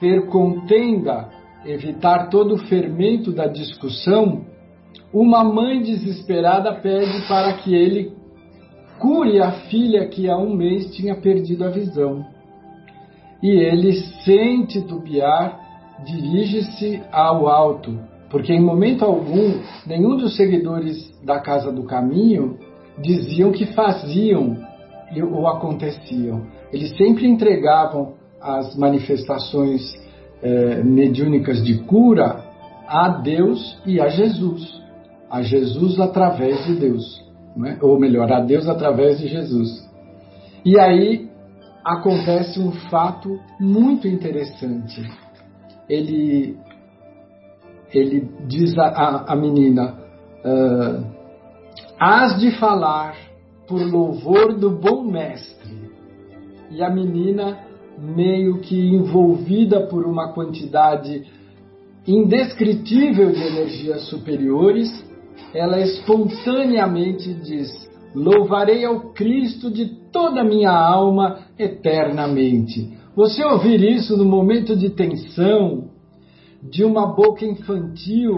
ter contenda, evitar todo o fermento da discussão, uma mãe desesperada pede para que ele cure a filha que há um mês tinha perdido a visão. E ele, sem titubear, dirige-se ao alto, porque em momento algum nenhum dos seguidores da Casa do Caminho diziam que faziam ou aconteciam. Eles sempre entregavam as manifestações eh, mediúnicas de cura a Deus e a Jesus. A Jesus através de Deus. É? Ou melhor, a Deus através de Jesus. E aí acontece um fato muito interessante. Ele ele diz a, a menina: uh, Hás de falar por louvor do bom mestre. E a menina, meio que envolvida por uma quantidade indescritível de energias superiores, ela espontaneamente diz: Louvarei ao Cristo de toda a minha alma eternamente. Você ouvir isso no momento de tensão, de uma boca infantil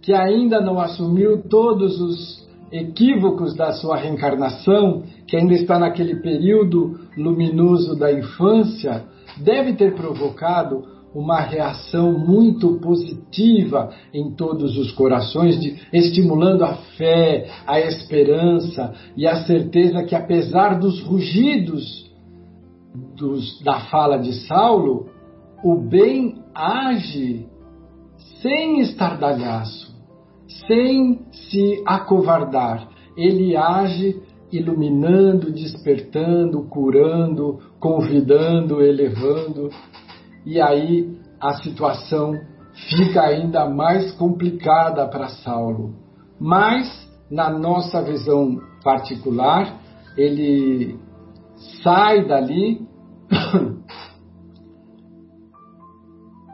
que ainda não assumiu todos os equívocos da sua reencarnação, que ainda está naquele período luminoso da infância, deve ter provocado uma reação muito positiva em todos os corações, de, estimulando a fé, a esperança e a certeza que, apesar dos rugidos dos, da fala de Saulo, o bem age sem estardalhaço, sem se acovardar. Ele age iluminando, despertando, curando, convidando, elevando. E aí a situação fica ainda mais complicada para Saulo. Mas, na nossa visão particular, ele sai dali *coughs*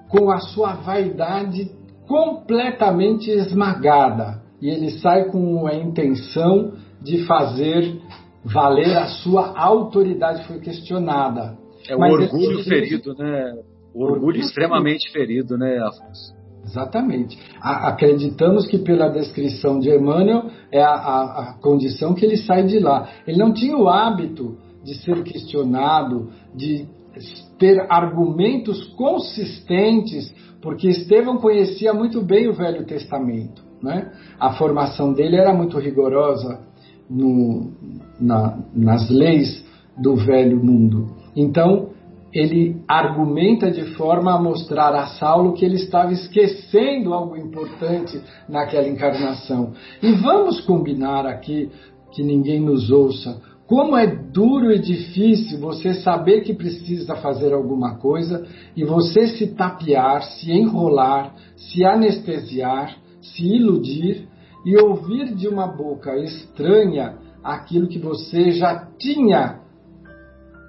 com a sua vaidade completamente esmagada. E ele sai com a intenção de fazer valer a sua autoridade, foi questionada. É o Mas orgulho ferido, né? O orgulho, orgulho extremamente ferido, né, Afonso? Exatamente. A, acreditamos que pela descrição de Emmanuel é a, a, a, condição que ele sai de lá. Ele não tinha o hábito de ser questionado, de ter argumentos consistentes, porque Estevão conhecia muito bem o Velho Testamento. Né? A formação dele era muito rigorosa no, na, nas leis do velho mundo. Então, ele argumenta de forma a mostrar a Saulo que ele estava esquecendo algo importante naquela encarnação. E vamos combinar aqui, que ninguém nos ouça, como é duro e difícil você saber que precisa fazer alguma coisa e você se tapear, se enrolar, se anestesiar, se iludir e ouvir de uma boca estranha aquilo que você já tinha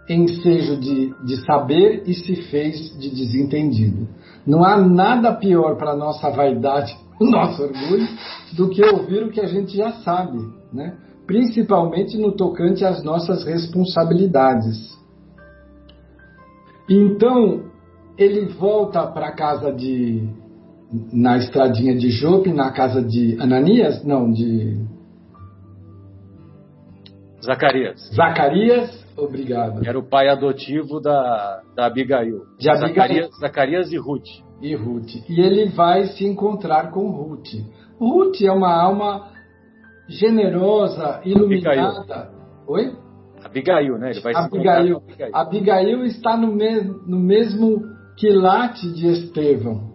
ensejo de, de saber e se fez de desentendido. Não há nada pior para a nossa vaidade, *laughs* o nosso orgulho, do que ouvir o que a gente já sabe, né? Principalmente no tocante às nossas responsabilidades. Então, ele volta para a casa de, na estradinha de Jope, na casa de Ananias, não, de Zacarias. Zacarias, obrigado. Era o pai adotivo da, da Abigail. De Abigail. Zacarias, Zacarias e Ruth. E Ruth. E ele vai se encontrar com Ruth. Ruth é uma alma generosa, iluminada. Abigail. Oi? Abigail, né? Ele vai Abigail. se Abigail. Abigail está no, me no mesmo quilate de Estevão.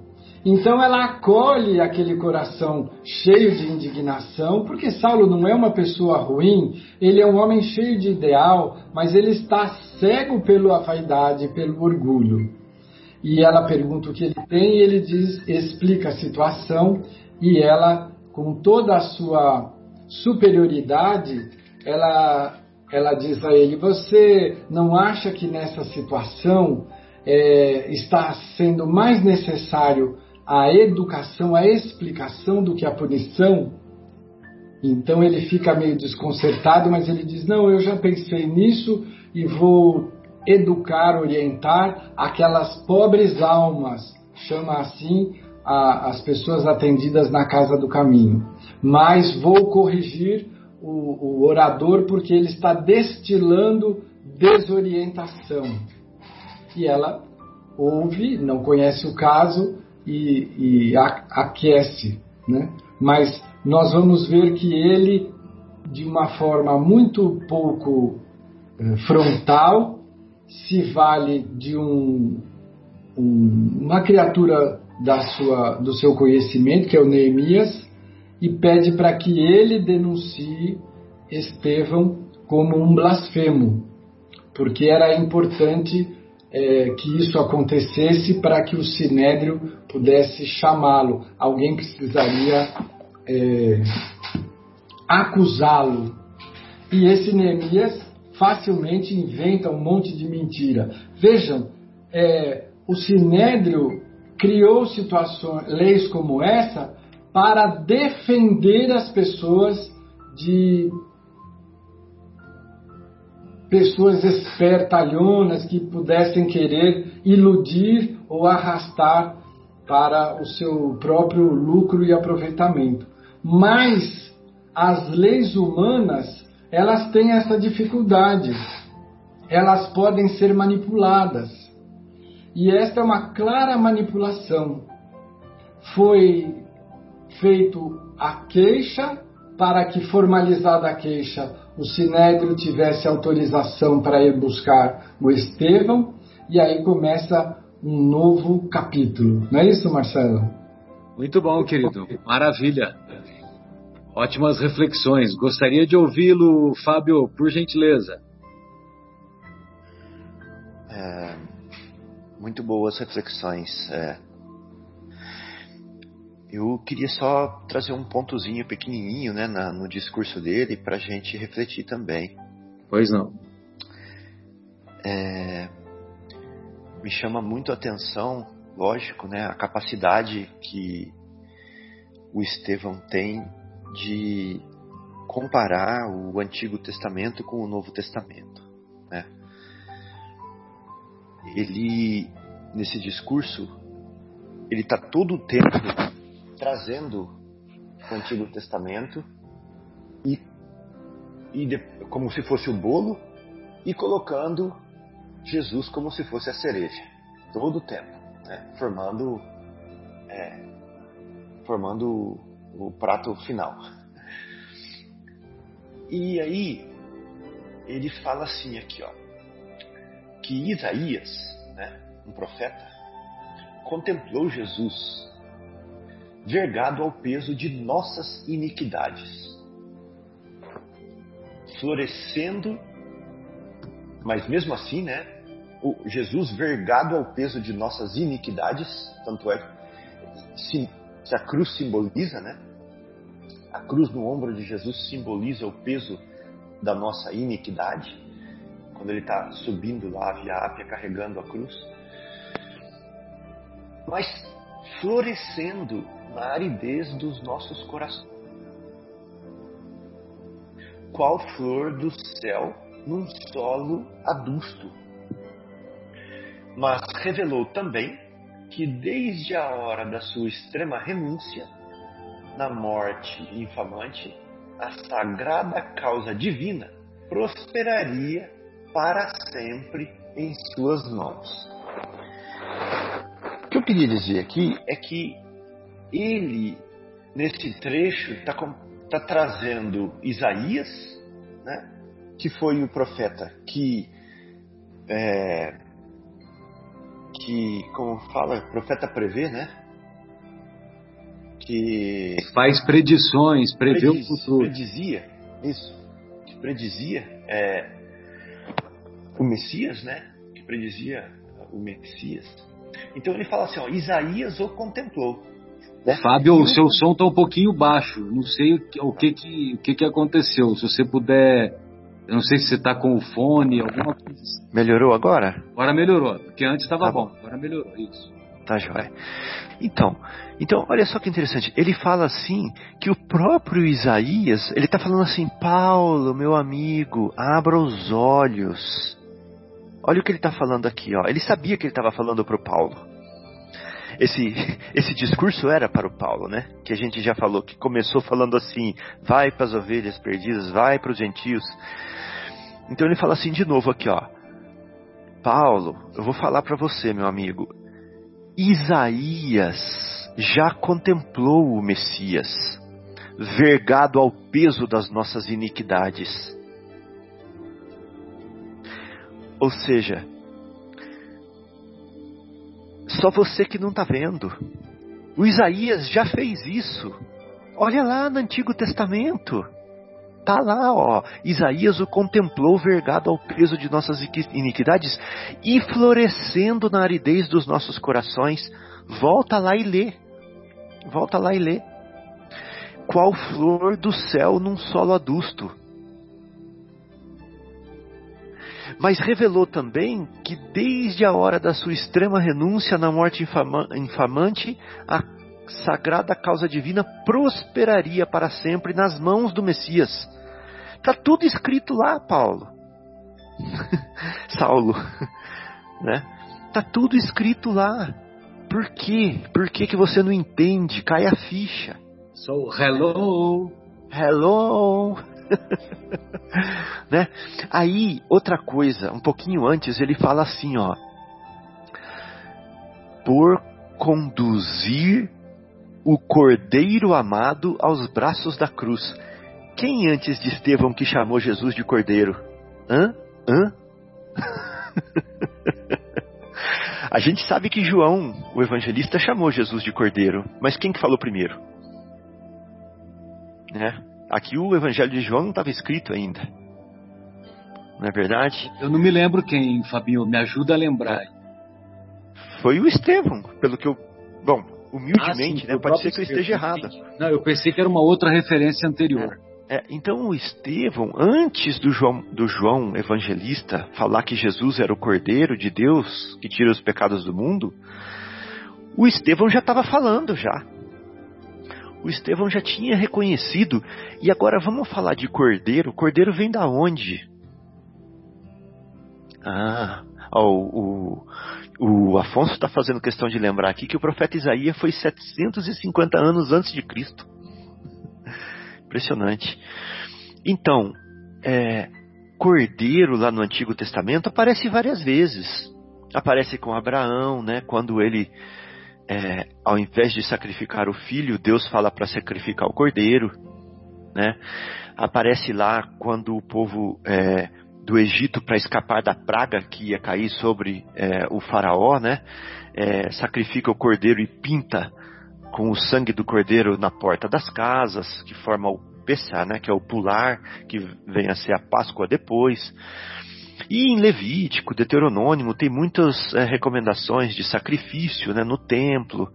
Então ela acolhe aquele coração cheio de indignação, porque Saulo não é uma pessoa ruim, ele é um homem cheio de ideal, mas ele está cego pela vaidade, pelo orgulho. E ela pergunta o que ele tem e ele diz, explica a situação e ela, com toda a sua superioridade, ela, ela diz a ele: Você não acha que nessa situação é, está sendo mais necessário a educação, a explicação do que a punição. Então ele fica meio desconcertado, mas ele diz: Não, eu já pensei nisso e vou educar, orientar aquelas pobres almas, chama assim a, as pessoas atendidas na casa do caminho. Mas vou corrigir o, o orador porque ele está destilando desorientação. E ela ouve, não conhece o caso, e, e aquece, né? Mas nós vamos ver que ele, de uma forma muito pouco eh, frontal, se vale de um, um, uma criatura da sua, do seu conhecimento, que é o Neemias, e pede para que ele denuncie Estevão como um blasfemo, porque era importante é, que isso acontecesse para que o sinédrio pudesse chamá-lo. Alguém precisaria é, acusá-lo. E esse Neemias facilmente inventa um monte de mentira. Vejam, é, o sinédrio criou situações, leis como essa para defender as pessoas de pessoas espertalhonas que pudessem querer iludir ou arrastar para o seu próprio lucro e aproveitamento. Mas as leis humanas, elas têm essa dificuldade. Elas podem ser manipuladas. E esta é uma clara manipulação. Foi feito a queixa para que formalizada a queixa o Sinédrio tivesse autorização para ir buscar o Estevão e aí começa um novo capítulo. Não é isso, Marcelo? Muito bom, querido. Maravilha. Ótimas reflexões. Gostaria de ouvi-lo, Fábio, por gentileza. É, muito boas reflexões. É. Eu queria só trazer um pontozinho pequenininho né, na, no discurso dele para a gente refletir também. Pois não. É, me chama muito a atenção, lógico, né, a capacidade que o Estevão tem de comparar o Antigo Testamento com o Novo Testamento. Né? Ele, nesse discurso, ele está todo o tempo trazendo o Antigo Testamento e, e de, como se fosse o bolo e colocando Jesus como se fosse a cereja, todo o tempo, né? formando, é, formando o, o prato final. E aí ele fala assim aqui, ó, que Isaías, né, um profeta, contemplou Jesus vergado ao peso de nossas iniquidades, florescendo, mas mesmo assim, né, o Jesus vergado ao peso de nossas iniquidades, tanto é que a cruz simboliza, né? A cruz no ombro de Jesus simboliza o peso da nossa iniquidade, quando ele está subindo lá Via Ápia carregando a cruz. Mas florescendo na aridez dos nossos corações. Qual flor do céu num solo adusto? mas revelou também que desde a hora da sua extrema renúncia, na morte infamante, a sagrada causa divina prosperaria para sempre em suas mãos. O que eu queria dizer aqui é que ele, nesse trecho, está tá trazendo Isaías, né, que foi o profeta que é, que, como fala, profeta prevê, né? Que faz predições, prevê prediz, o futuro. Predizia, isso, que predizia é, o Messias, né? Que predizia o Messias. Então ele fala assim, ó, Isaías o contemplou. Né? Fábio, o seu som está um pouquinho baixo. Não sei o que, o que, que, o que, que aconteceu. Se você puder eu não sei se você está com o fone, alguma coisa assim. Melhorou agora? Agora melhorou, porque antes estava tá bom. bom. Agora melhorou, isso. Tá joia. Então, então, olha só que interessante. Ele fala assim que o próprio Isaías, ele está falando assim, Paulo, meu amigo, abra os olhos. Olha o que ele está falando aqui, ó. Ele sabia que ele estava falando para o Paulo. Esse, esse discurso era para o Paulo, né? Que a gente já falou, que começou falando assim: vai para as ovelhas perdidas, vai para os gentios. Então ele fala assim de novo aqui, ó. Paulo, eu vou falar para você, meu amigo. Isaías já contemplou o Messias, vergado ao peso das nossas iniquidades. Ou seja, só você que não está vendo. O Isaías já fez isso. Olha lá no Antigo Testamento. Tá lá, ó. Isaías o contemplou vergado ao peso de nossas iniquidades e florescendo na aridez dos nossos corações. Volta lá e lê. Volta lá e lê. Qual flor do céu num solo adusto? Mas revelou também que desde a hora da sua extrema renúncia na morte infamante, a sagrada causa divina prosperaria para sempre nas mãos do Messias. Está tudo escrito lá, Paulo. *laughs* Saulo. *laughs* Né? Tá tudo escrito lá. Por quê? Por que, que você não entende? Cai a ficha. So, hello. Hello. *laughs* né? Aí, outra coisa, um pouquinho antes, ele fala assim, ó. Por conduzir o Cordeiro amado aos braços da cruz. Quem antes de Estevão que chamou Jesus de Cordeiro? Hã? Hã? *laughs* A gente sabe que João, o evangelista, chamou Jesus de Cordeiro, mas quem que falou primeiro? Né? Aqui o evangelho de João não estava escrito ainda. Não é verdade? Eu não me lembro quem, Fabinho, me ajuda a lembrar. Foi o Estevão, pelo que eu. Bom, humildemente, ah, sim, né? Pode ser que eu esteja errado. Não, eu pensei que era uma outra referência anterior. É, é, então o Estevão, antes do João, do João evangelista falar que Jesus era o Cordeiro de Deus que tira os pecados do mundo, o Estevão já estava falando já. O Estevão já tinha reconhecido. E agora vamos falar de Cordeiro. Cordeiro vem da onde? Ah, o, o Afonso está fazendo questão de lembrar aqui que o profeta Isaías foi 750 anos antes de Cristo. *laughs* Impressionante. Então, é, cordeiro lá no Antigo Testamento aparece várias vezes. Aparece com Abraão, né? Quando ele, é, ao invés de sacrificar o filho, Deus fala para sacrificar o cordeiro, né? Aparece lá quando o povo é, do Egito para escapar da praga que ia cair sobre é, o faraó, né? É, sacrifica o cordeiro e pinta com o sangue do cordeiro na porta das casas, que forma o Pessah, né? Que é o pular, que vem a ser a Páscoa depois. E em Levítico, Deuteronômio, tem muitas é, recomendações de sacrifício né, no templo.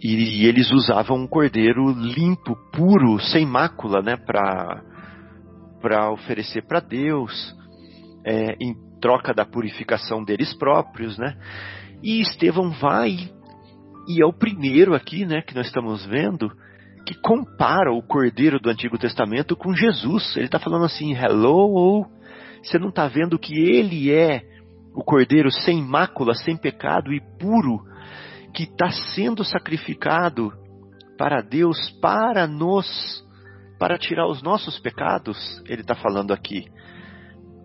E, e, eles usavam um cordeiro limpo, puro, sem mácula, né, para oferecer para Deus, é, em troca da purificação deles próprios, né? E Estevão vai e é o primeiro aqui, né, que nós estamos vendo, que compara o Cordeiro do Antigo Testamento com Jesus. Ele está falando assim, hello, você não está vendo que ele é o Cordeiro sem mácula, sem pecado e puro, que está sendo sacrificado para Deus, para nos para tirar os nossos pecados, ele está falando aqui.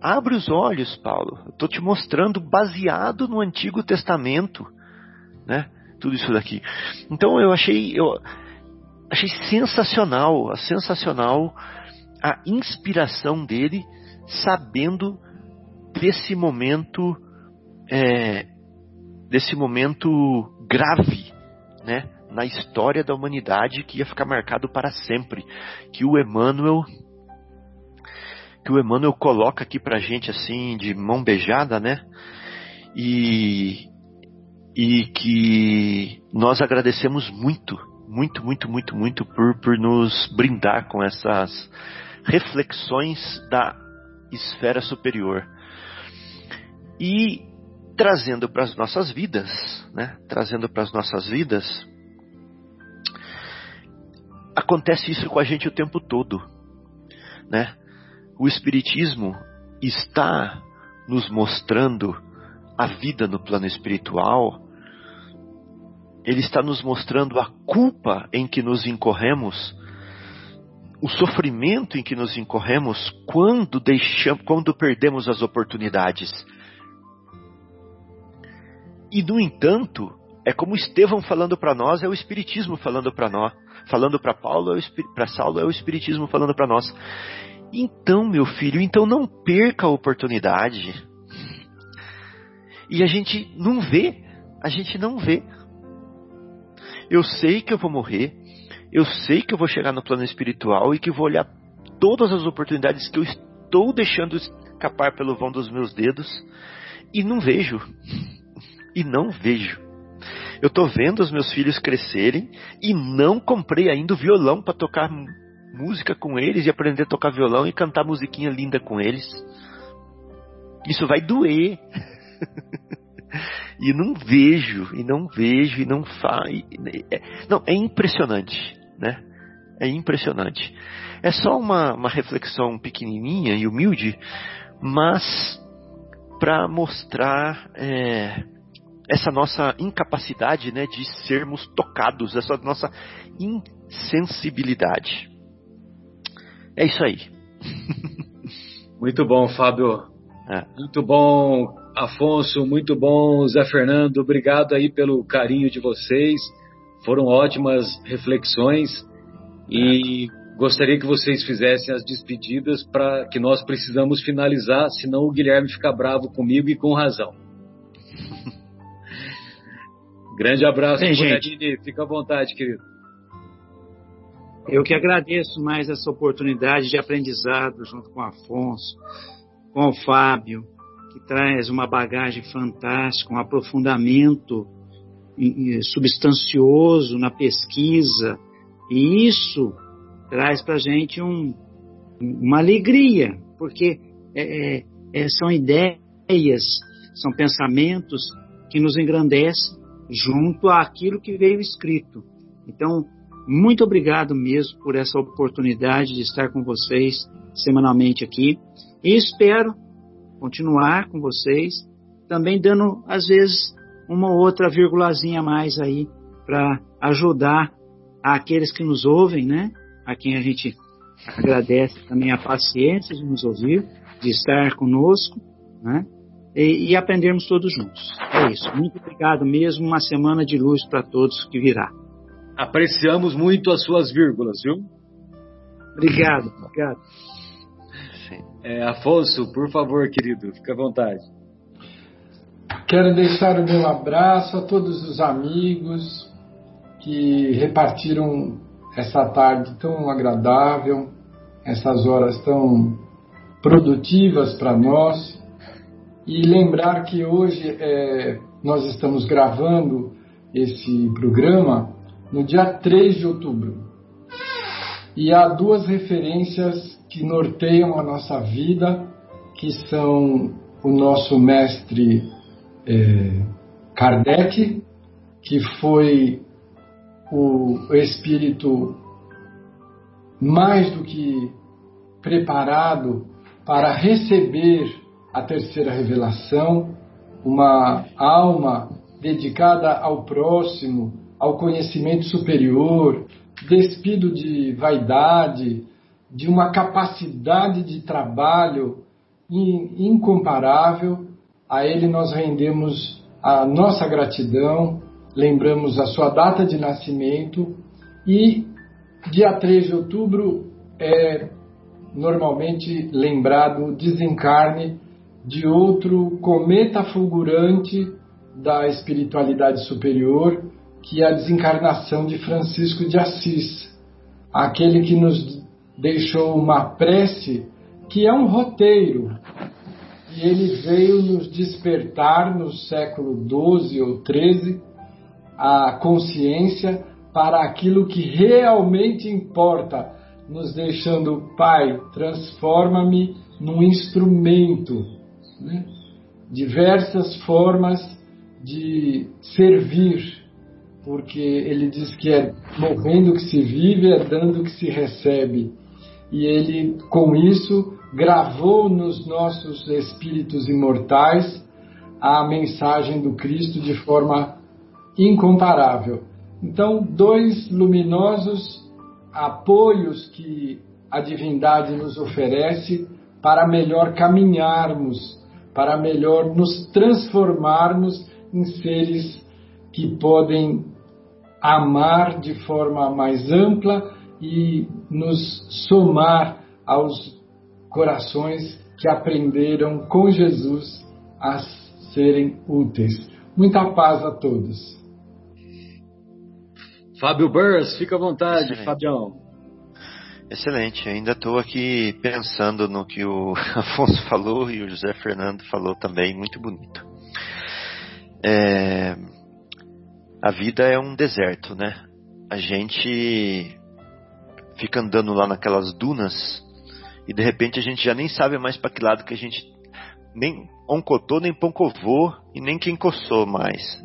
Abre os olhos, Paulo. Estou te mostrando baseado no Antigo Testamento, né? Tudo isso daqui. Então eu achei, eu achei sensacional, sensacional a inspiração dele, sabendo desse momento, é, desse momento grave, né? na história da humanidade que ia ficar marcado para sempre, que o Emmanuel que o Emmanuel coloca aqui pra gente assim de mão beijada, né? E e que nós agradecemos muito, muito, muito, muito, muito por, por nos brindar com essas reflexões da esfera superior. E trazendo para as nossas vidas, né? Trazendo para as nossas vidas, acontece isso com a gente o tempo todo, né? O espiritismo está nos mostrando a vida no plano espiritual. Ele está nos mostrando a culpa em que nos incorremos, o sofrimento em que nos incorremos quando deixamos, quando perdemos as oportunidades. E no entanto, é como Estevão falando para nós, é o Espiritismo falando para nós, falando para Paulo, é para Saulo é o Espiritismo falando para nós. Então, meu filho, então não perca a oportunidade. E a gente não vê, a gente não vê. Eu sei que eu vou morrer, eu sei que eu vou chegar no plano espiritual e que vou olhar todas as oportunidades que eu estou deixando escapar pelo vão dos meus dedos e não vejo. E não vejo. Eu tô vendo os meus filhos crescerem e não comprei ainda o violão para tocar música com eles e aprender a tocar violão e cantar musiquinha linda com eles. Isso vai doer. *laughs* e não vejo, e não vejo, e não faz. É, não, é impressionante, né? É impressionante. É só uma, uma reflexão pequenininha e humilde, mas para mostrar é, essa nossa incapacidade né, de sermos tocados, essa nossa insensibilidade. É isso aí. *laughs* Muito bom, Fábio. É. Muito bom, Afonso. Muito bom, Zé Fernando. Obrigado aí pelo carinho de vocês. Foram ótimas reflexões e gostaria que vocês fizessem as despedidas para que nós precisamos finalizar, senão o Guilherme fica bravo comigo e com razão. *laughs* Grande abraço, Bem, gente. Fica à vontade, querido. Eu que agradeço mais essa oportunidade de aprendizado junto com o Afonso, com o Fábio, que traz uma bagagem fantástica, um aprofundamento substancioso na pesquisa, e isso traz para a gente um, uma alegria, porque é, é, é, são ideias, são pensamentos que nos engrandecem junto àquilo que veio escrito. Então, muito obrigado mesmo por essa oportunidade de estar com vocês semanalmente aqui e espero continuar com vocês, também dando às vezes uma outra vírgulazinha a mais aí para ajudar aqueles que nos ouvem, né? A quem a gente agradece também a paciência de nos ouvir, de estar conosco, né? E, e aprendermos todos juntos. É isso. Muito obrigado mesmo. Uma semana de luz para todos que virá. Apreciamos muito as suas vírgulas, viu? Obrigado, obrigado. É, Afonso, por favor, querido, fique à vontade. Quero deixar o meu abraço a todos os amigos que repartiram essa tarde tão agradável, essas horas tão produtivas para nós. E lembrar que hoje é, nós estamos gravando esse programa no dia 3 de outubro. E há duas referências que norteiam a nossa vida, que são o nosso mestre é, Kardec, que foi o espírito mais do que preparado para receber a terceira revelação, uma alma dedicada ao próximo, ao conhecimento superior, despido de vaidade, de uma capacidade de trabalho incomparável. A ele nós rendemos a nossa gratidão, lembramos a sua data de nascimento e dia 3 de outubro é normalmente lembrado o desencarne de outro cometa fulgurante da espiritualidade superior, que é a desencarnação de Francisco de Assis, aquele que nos deixou uma prece que é um roteiro. Ele veio nos despertar no século XII ou XIII a consciência para aquilo que realmente importa, nos deixando, Pai, transforma-me num instrumento. Né? Diversas formas de servir porque ele diz que é morrendo que se vive, é dando que se recebe. E ele, com isso, gravou nos nossos espíritos imortais a mensagem do Cristo de forma incomparável. Então, dois luminosos apoios que a divindade nos oferece para melhor caminharmos, para melhor nos transformarmos em seres que podem amar de forma mais ampla e nos somar aos corações que aprenderam com Jesus a serem úteis. Muita paz a todos. Fábio Burrs, fica à vontade, Excelente. Fabião. Excelente, ainda estou aqui pensando no que o *laughs* Afonso falou e o José Fernando falou também, muito bonito. É, a vida é um deserto, né? A gente fica andando lá naquelas dunas e de repente a gente já nem sabe mais para que lado que a gente nem oncotou, nem poncovou e nem quem coçou mais.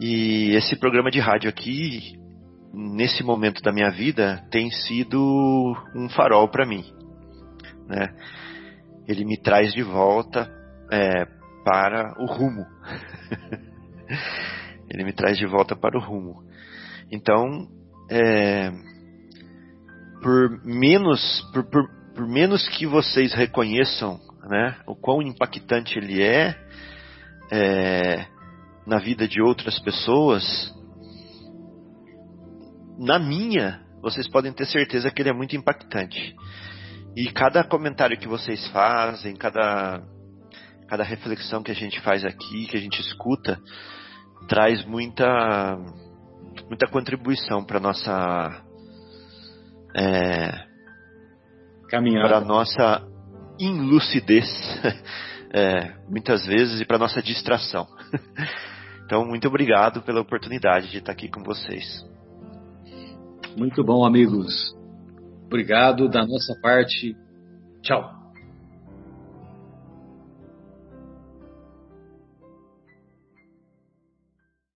E esse programa de rádio aqui, nesse momento da minha vida, tem sido um farol para mim. Né? Ele me traz de volta é, para o rumo. *laughs* ele me traz de volta para o rumo. Então, é, por menos por, por, por, menos que vocês reconheçam né, o quão impactante ele é, é na vida de outras pessoas, na minha, vocês podem ter certeza que ele é muito impactante. E cada comentário que vocês fazem, cada, cada reflexão que a gente faz aqui, que a gente escuta, traz muita, muita contribuição para nossa é, para nossa inlucidez, *laughs* é, muitas vezes e para nossa distração. *laughs* Então, muito obrigado pela oportunidade de estar aqui com vocês. Muito bom, amigos. Obrigado da nossa parte. Tchau.